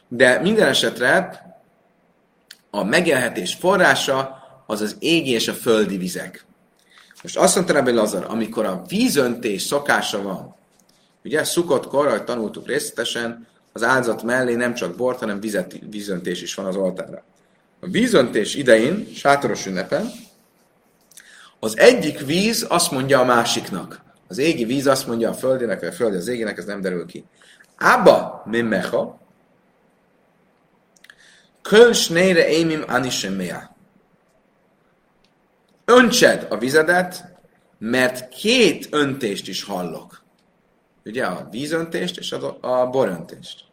De minden esetre a megélhetés forrása az az égi és a földi vizek. Most azt mondta Rebbe Lazar, amikor a vízöntés szokása van, ugye kor, ahogy tanultuk részletesen, az áldozat mellé nem csak bort, hanem vizet, vízöntés is van az oltára. A vízöntés idején, sátoros ünnepen, az egyik víz azt mondja a másiknak. Az égi víz azt mondja a földének, vagy a földi az égének, ez nem derül ki. Ába mi mecha, Kölcs nére émim anisemmea. Öntsed a vizedet, mert két öntést is hallok. Ugye a vízöntést és a, a boröntést.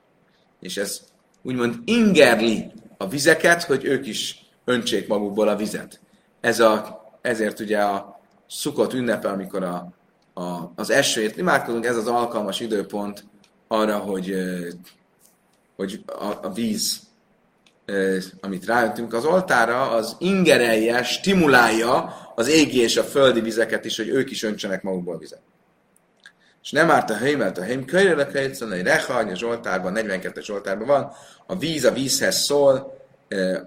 És ez úgymond ingerli a vizeket, hogy ők is öntsék magukból a vizet. Ez a, ezért ugye a szukott ünnepe, amikor a, a, az esőért imádkozunk, ez az alkalmas időpont arra, hogy, hogy a, a víz amit ráöntünk az oltára, az ingerelje, stimulálja az égi és a földi vizeket is, hogy ők is öntsenek magukból vizet. És nem árt a mert a hely kölyre a egy reha, a Zsoltárban, 42-es Zsoltárban van, a víz a vízhez szól,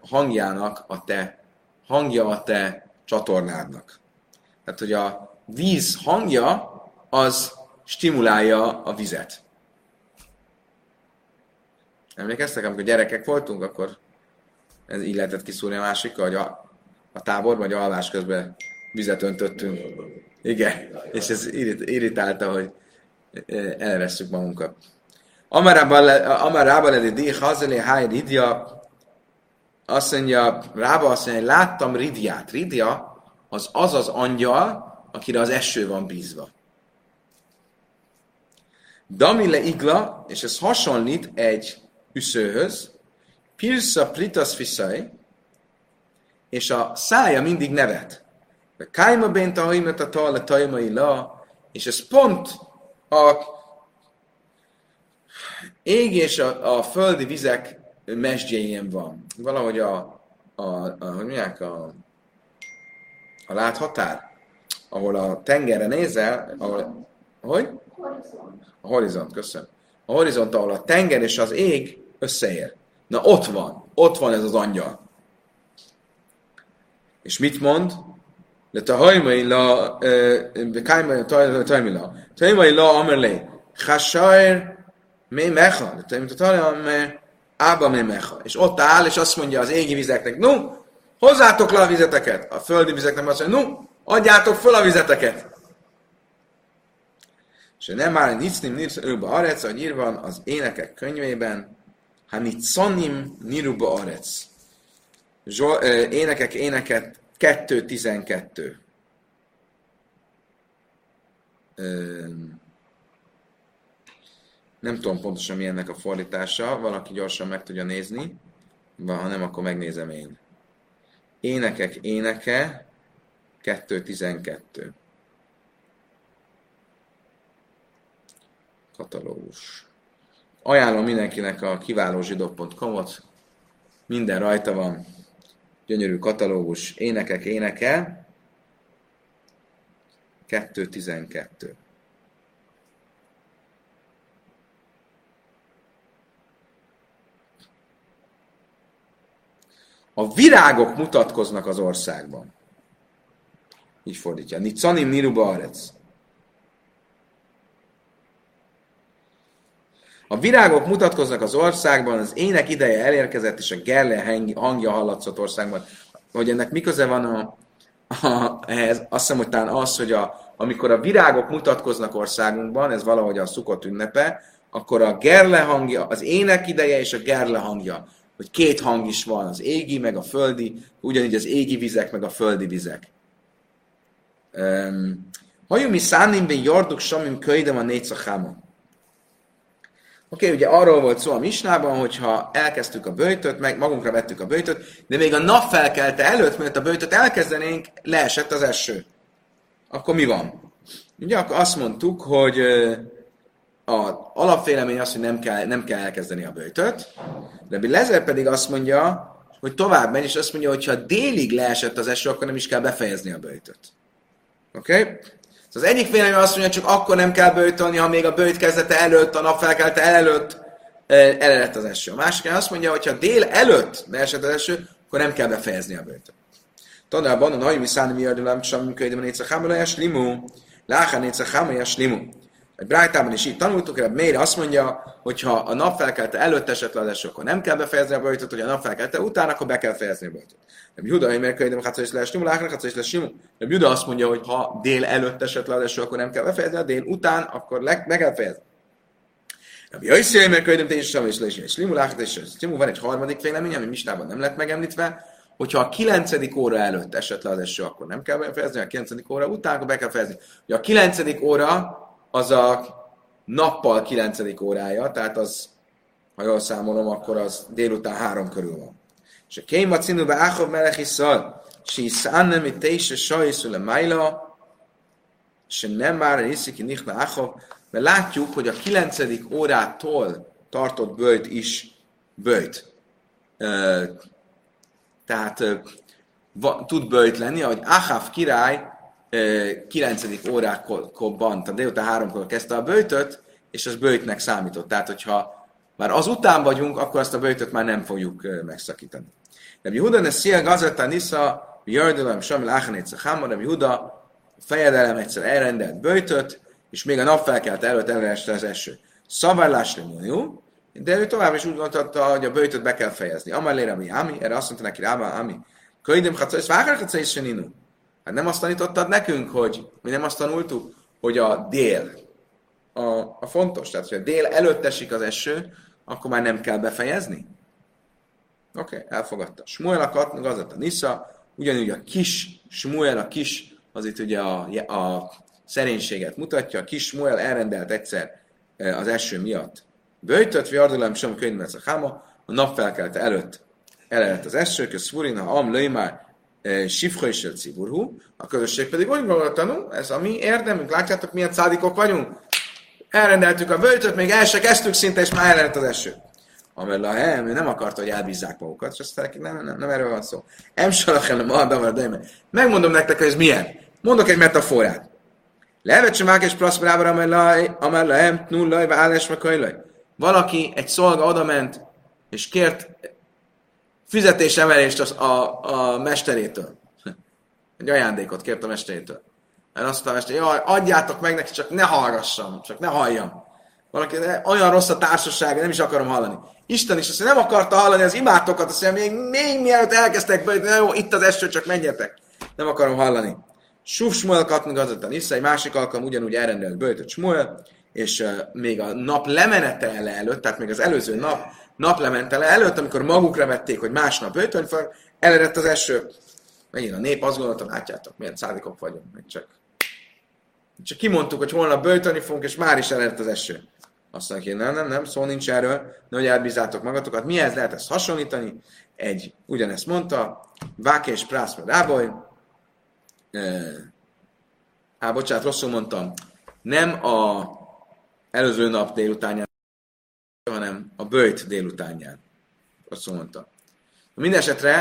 hangjának a te, hangja a te csatornádnak. Tehát, hogy a víz hangja az stimulálja a vizet. Emlékeztek, amikor gyerekek voltunk, akkor ez így lehetett kiszúrni a másikkal, hogy a, a tábor vagy alvás közben vizet öntöttünk. Igen, és ez irritálta, hogy e, elvesszük magunkat. Amarában ledi di hazeli háj ridja, azt mondja, rába azt mondja, láttam Ridiát. Ridia az az az angyal, akire az eső van bízva. Damile igla, és ez hasonlít egy üszőhöz, Pirsa pritas fiszai, és a szája mindig nevet. Kájma bent a haimet a tal, a tajmai la, és ez pont a ég és a, a földi vizek mesdjéjén van. Valahogy a, a, a hogy mondják, a, a láthatár, ahol a tengerre nézel, ahol, hogy? A horizont, köszönöm. A horizont, ahol a tenger és az ég összeér. Na ott van, ott van ez az angyal. És mit mond? Le te hajmai la, kájmai tajmila, tajmai la amerlé, chasajr mé mecha, le me ába mé mecha. És ott áll, és azt mondja az égi vizeknek, no, hozzátok le a vizeteket. A földi vizeknek azt mondja, no, adjátok föl a vizeteket. És nem már nincs, őbe arec, hogy írva az énekek könyvében, Hanitzonim Niruba Arec. Zsol, énekek, éneket 2.12. Nem tudom pontosan mi ennek a fordítása, valaki gyorsan meg tudja nézni, ha nem, akkor megnézem én. Énekek, éneke 2.12. Katalógus. Ajánlom mindenkinek a kiváló zsidó.com-ot. Minden rajta van. Gyönyörű katalógus. Énekek éneke. 2.12. A virágok mutatkoznak az országban. Így fordítja. Nicanim niruba arec. A virágok mutatkoznak az országban, az ének ideje elérkezett, és a gerle hangja hallatszott országban. Hogy ennek mi köze van a, a, ehhez? Azt hiszem, hogy talán az, hogy a, amikor a virágok mutatkoznak országunkban, ez valahogy a szukott ünnepe, akkor a gerle hangja, az ének ideje és a gerle hangja, hogy két hang is van, az égi, meg a földi, ugyanígy az égi vizek, meg a földi vizek. Hajumi szánimben jarduk samim köjdem a négy Oké, okay, ugye arról volt szó a misnában, hogyha elkezdtük a bőjtöt, meg magunkra vettük a bőjtöt, de még a nap felkelte előtt, mert a bőjtöt elkezdenénk, leesett az eső. Akkor mi van? Ugye akkor azt mondtuk, hogy a alapvélemény az, hogy nem kell, nem kell elkezdeni a bőjtöt, de Lezer pedig azt mondja, hogy tovább megy, és azt mondja, hogy ha délig leesett az eső, akkor nem is kell befejezni a bőjtöt. Oké? Okay? Szóval az egyik vélemény azt mondja, csak akkor nem kell bőjtölni, ha még a bőjt kezdete előtt, a nap felkelte előtt eledett az eső. A másik azt mondja, hogy ha dél előtt leesett az eső, akkor nem kell befejezni a bőjtöt. Tanában a nagy miszáni mi jördülem, sem működjön a négyszak hámolajas limu, négyszak hámolajas limu. Egy Brájtában is így tanultuk, hogy Méri azt mondja, hogy ha a napfelkelte előtt esett le az eső, akkor nem kell befejezni a bajtot, hogy a napfelkelte után, akkor be kell fejezni a bajtot. De Juda, hogy miért könyvem, hát is lesz simul, hát is lesz. De Juda azt mondja, hogy ha dél előtt esett le az eső, akkor nem kell befejezni, a dél után, akkor le, be kell fejezni. Rabbi Jaiszi, mert könyvem, és sem is lesz is simul. Van egy harmadik vélemény, ami Mistában nem lett megemlítve, hogyha a kilencedik óra előtt esett le az eső, akkor nem kell befejezni, a kilencedik óra után, akkor be kell fejezni. Ugye a kilencedik óra az a nappal 9. órája, tehát az, ha jól számolom, akkor az délután három körül van. És a kéma cinuba áhov melech iszal, si iszánnem itt tése sajszul a májla, se nem már ki nichna áhov, mert látjuk, hogy a 9. órától tartott bőjt is bőjt. Tehát tud bőjt lenni, ahogy Ahav király 9. órákban, tehát délután háromkor kezdte a bőjtöt, és az bőjtnek számított. Tehát, hogyha már az után vagyunk, akkor azt a bőjtöt már nem fogjuk megszakítani. De Yehuda ne szia gazetta nisza, jördölöm samil áhanétsz a de Yehuda fejedelem egyszer elrendelt bőjtöt, és még a nap felkelt előtt elreste az eső. Szavárlás jó, de ő tovább is úgy gondolta, hogy a bőjtöt be kell fejezni. Amalére, ami Ami, erre azt mondta neki Rába, Ami, hatszor, és vágár hatszor is Hát nem azt tanítottad nekünk, hogy mi nem azt tanultuk, hogy a dél a, a fontos. Tehát, hogy a dél előtt esik az eső, akkor már nem kell befejezni? Oké, okay, elfogadta. Smuel a katnak az a Nisza, ugyanúgy a kis Smuel, a kis, az itt ugye a, a szerénységet mutatja, a kis Smuel elrendelt egyszer e, az eső miatt. Böjtött, viardulám sem könyvben a háma, a napfelkelte előtt eledett az eső, köz furina, am löjmár, Sifra és Ciburhu, a közösség pedig úgy gondolta, ez a mi érdemünk, látjátok milyen cádikok vagyunk? Elrendeltük a bőjtöt, még el se kezdtük szinte, és már elrendelt az eső. Amella hem, ő nem akarta, hogy elbízzák magukat, és azt nem, nem, nem, erről van szó. Em salachem, ma de Megmondom nektek, hogy ez milyen. Mondok egy metaforát. Levet sem és plaszbrábra, amella hem, nullaj, vállás, meg Valaki, egy szolga odament, és kért fizetésemelést a, a, a mesterétől. Egy ajándékot kért a mesterétől. Mert azt a mester, jaj, adjátok meg neki, csak ne hallgassam, csak ne halljam. Valaki, olyan rossz a társaság, nem is akarom hallani. Isten is azt nem akarta hallani az imátokat, azt mondja, még, még mielőtt elkezdtek be, jó, itt az eső, csak menjetek. Nem akarom hallani. Suf Smuel katnak az a egy másik alkalom ugyanúgy elrendelt bőjtött Smuel, és uh, még a nap lemenetele előtt, tehát még az előző nap naplementele előtt, amikor magukra vették, hogy másnap bőjtölni fog, eledett az eső. Megint a nép azt gondolta, látjátok, milyen szádikok vagyunk, meg csak. Csak kimondtuk, hogy holnap bőjtölni fogunk, és már is eledett az eső. Azt mondják, nem, nem, nem, szó nincs erről, hogy elbízátok magatokat. Mihez lehet ezt hasonlítani? Egy, ugyanezt mondta, Váke és Prászma Ráboly, Á, bocsánat, rosszul mondtam. Nem a előző nap délutánján hanem a bőjt délutánján. Azt mondta. Minden esetre,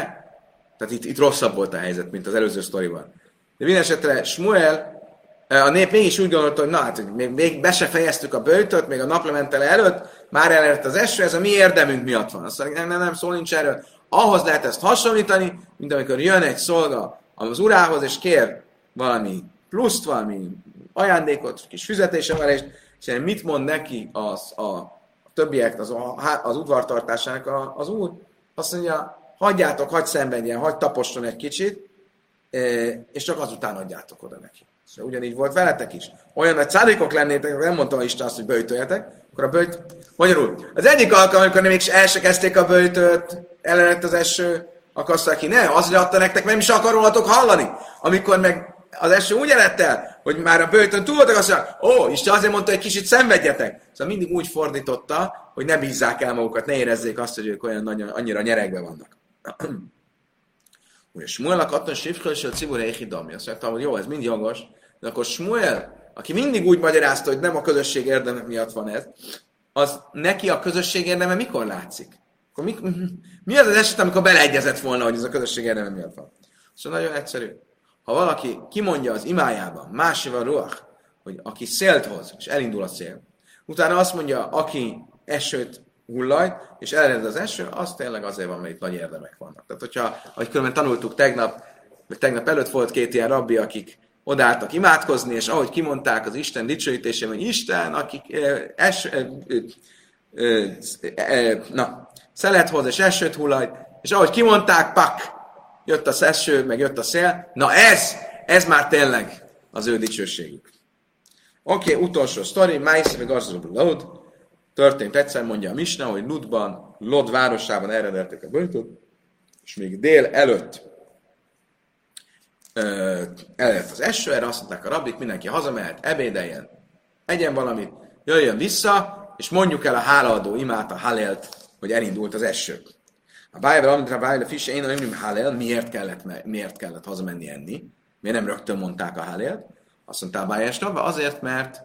tehát itt, itt rosszabb volt a helyzet, mint az előző sztoriban. De minden esetre Smuel, eh, a nép mégis úgy gondolta, hogy na hát, még, még be se fejeztük a bőjtöt, még a naplementele előtt, már elért az eső, ez a mi érdemünk miatt van. Azt mondja, nem, nem, nem, szó nincs erről. Ahhoz lehet ezt hasonlítani, mint amikor jön egy szolga az urához, és kér valami pluszt, valami ajándékot, kis fizetésemelést, és mit mond neki az, a többiek, az, az udvartartásának az úr? Azt mondja, hagyjátok, hagy szenvedjen, hagy taposson egy kicsit, és csak azután adjátok oda neki. Szóval ugyanígy volt veletek is. Olyan nagy szádékok lennétek, nem mondta Isten azt, hogy böjtöljetek, akkor a böjt... Magyarul, az egyik alkalom, amikor még el se kezdték a böjtöt, ellenett az eső, akkor azt mondják, ne, azért adta nektek, nem is akarolhatok hallani. Amikor meg az eső úgy lett el, hogy már a bőtön túl voltak, azt mondja, ó, Isten azért mondta, hogy kicsit szenvedjetek. Szóval mindig úgy fordította, hogy ne bízzák el magukat, ne érezzék azt, hogy ők olyan nagyon, annyira nyeregbe vannak. Ugye Smuelnak adta Sifkel és a Cibur Eichidami. Azt mondta, hogy jó, ez mind jogos, de akkor Smuel, aki mindig úgy magyarázta, hogy nem a közösség érdeme miatt van ez, az neki a közösség érdeme mikor látszik? Akkor mi, mi az az eset, amikor beleegyezett volna, hogy ez a közösség érdeme miatt van? Szóval nagyon egyszerű. Ha valaki kimondja az imájában, másival ruach, hogy aki szélt hoz, és elindul a szél, utána azt mondja, aki esőt hullaj, és ered az eső, az tényleg azért van, mert itt nagy érdemek vannak. Tehát, hogyha, ahogy különben tanultuk tegnap, vagy tegnap előtt volt két ilyen rabbi, akik odálltak imádkozni, és ahogy kimondták az Isten dicsőítésében, hogy Isten, akik es, eh, eh, eh, na, szelet hoz és esőt hullaj, és ahogy kimondták, pak, jött a eső, meg jött a szél. Na ez, ez már tényleg az ő dicsőségük. Oké, okay, utolsó sztori, Májsz meg Lod. Történt egyszer, mondja a Misna, hogy Ludban, Lod városában eredettek a böjtöt, és még dél előtt ö, előtt az eső, erre azt mondták a rabbik, mindenki hazamehet, ebédeljen, egyen valamit, jöjjön vissza, és mondjuk el a hálaadó imát, a halélt, hogy elindult az eső. A bájra, amit a bájra fisse, én nem hálel, miért kellett, miért kellett hazamenni enni? Miért nem rögtön mondták a hálélt? Azt mondta a bájásnak, azért, mert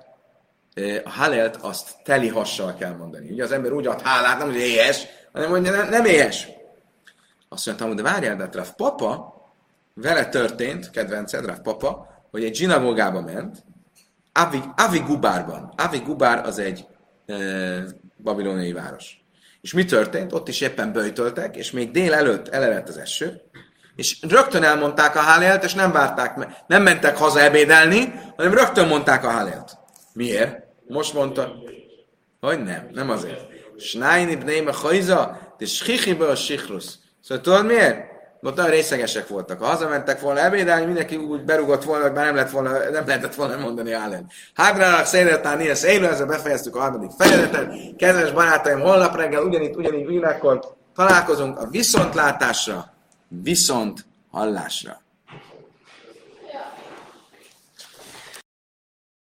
a hálelt azt teli hassal kell mondani. Ugye az ember úgy ad hálát, nem hogy éhes, hanem hogy nem, nem éhes. Azt mondtam, de várjál, de Rav Papa, vele történt, kedvenced, Rav Papa, hogy egy zsinagógába ment, Avi, Avi Gubárban. Avi Gubár az egy e, babiloniai város. És mi történt? Ott is éppen böjtöltek, és még dél előtt elerett az eső, és rögtön elmondták a hálélt, és nem várták, nem mentek haza ebédelni, hanem rögtön mondták a hálélt. Miért? Most mondta, hogy nem, nem azért. Snájni bnéme hajza, de schichibe a sichrusz. Szóval tudod miért? Ott nagyon részegesek voltak. Ha hazamentek volna ebédelni, mindenki úgy berugott volna, hogy már nem, lett volna, nem lehetett volna mondani Álen. Hágrának széletán néha szélő, ezzel befejeztük a harmadik fejezetet. Kedves barátaim, holnap reggel ugyanígy, ugyanígy ugyanakkor találkozunk a viszontlátásra, viszont hallásra.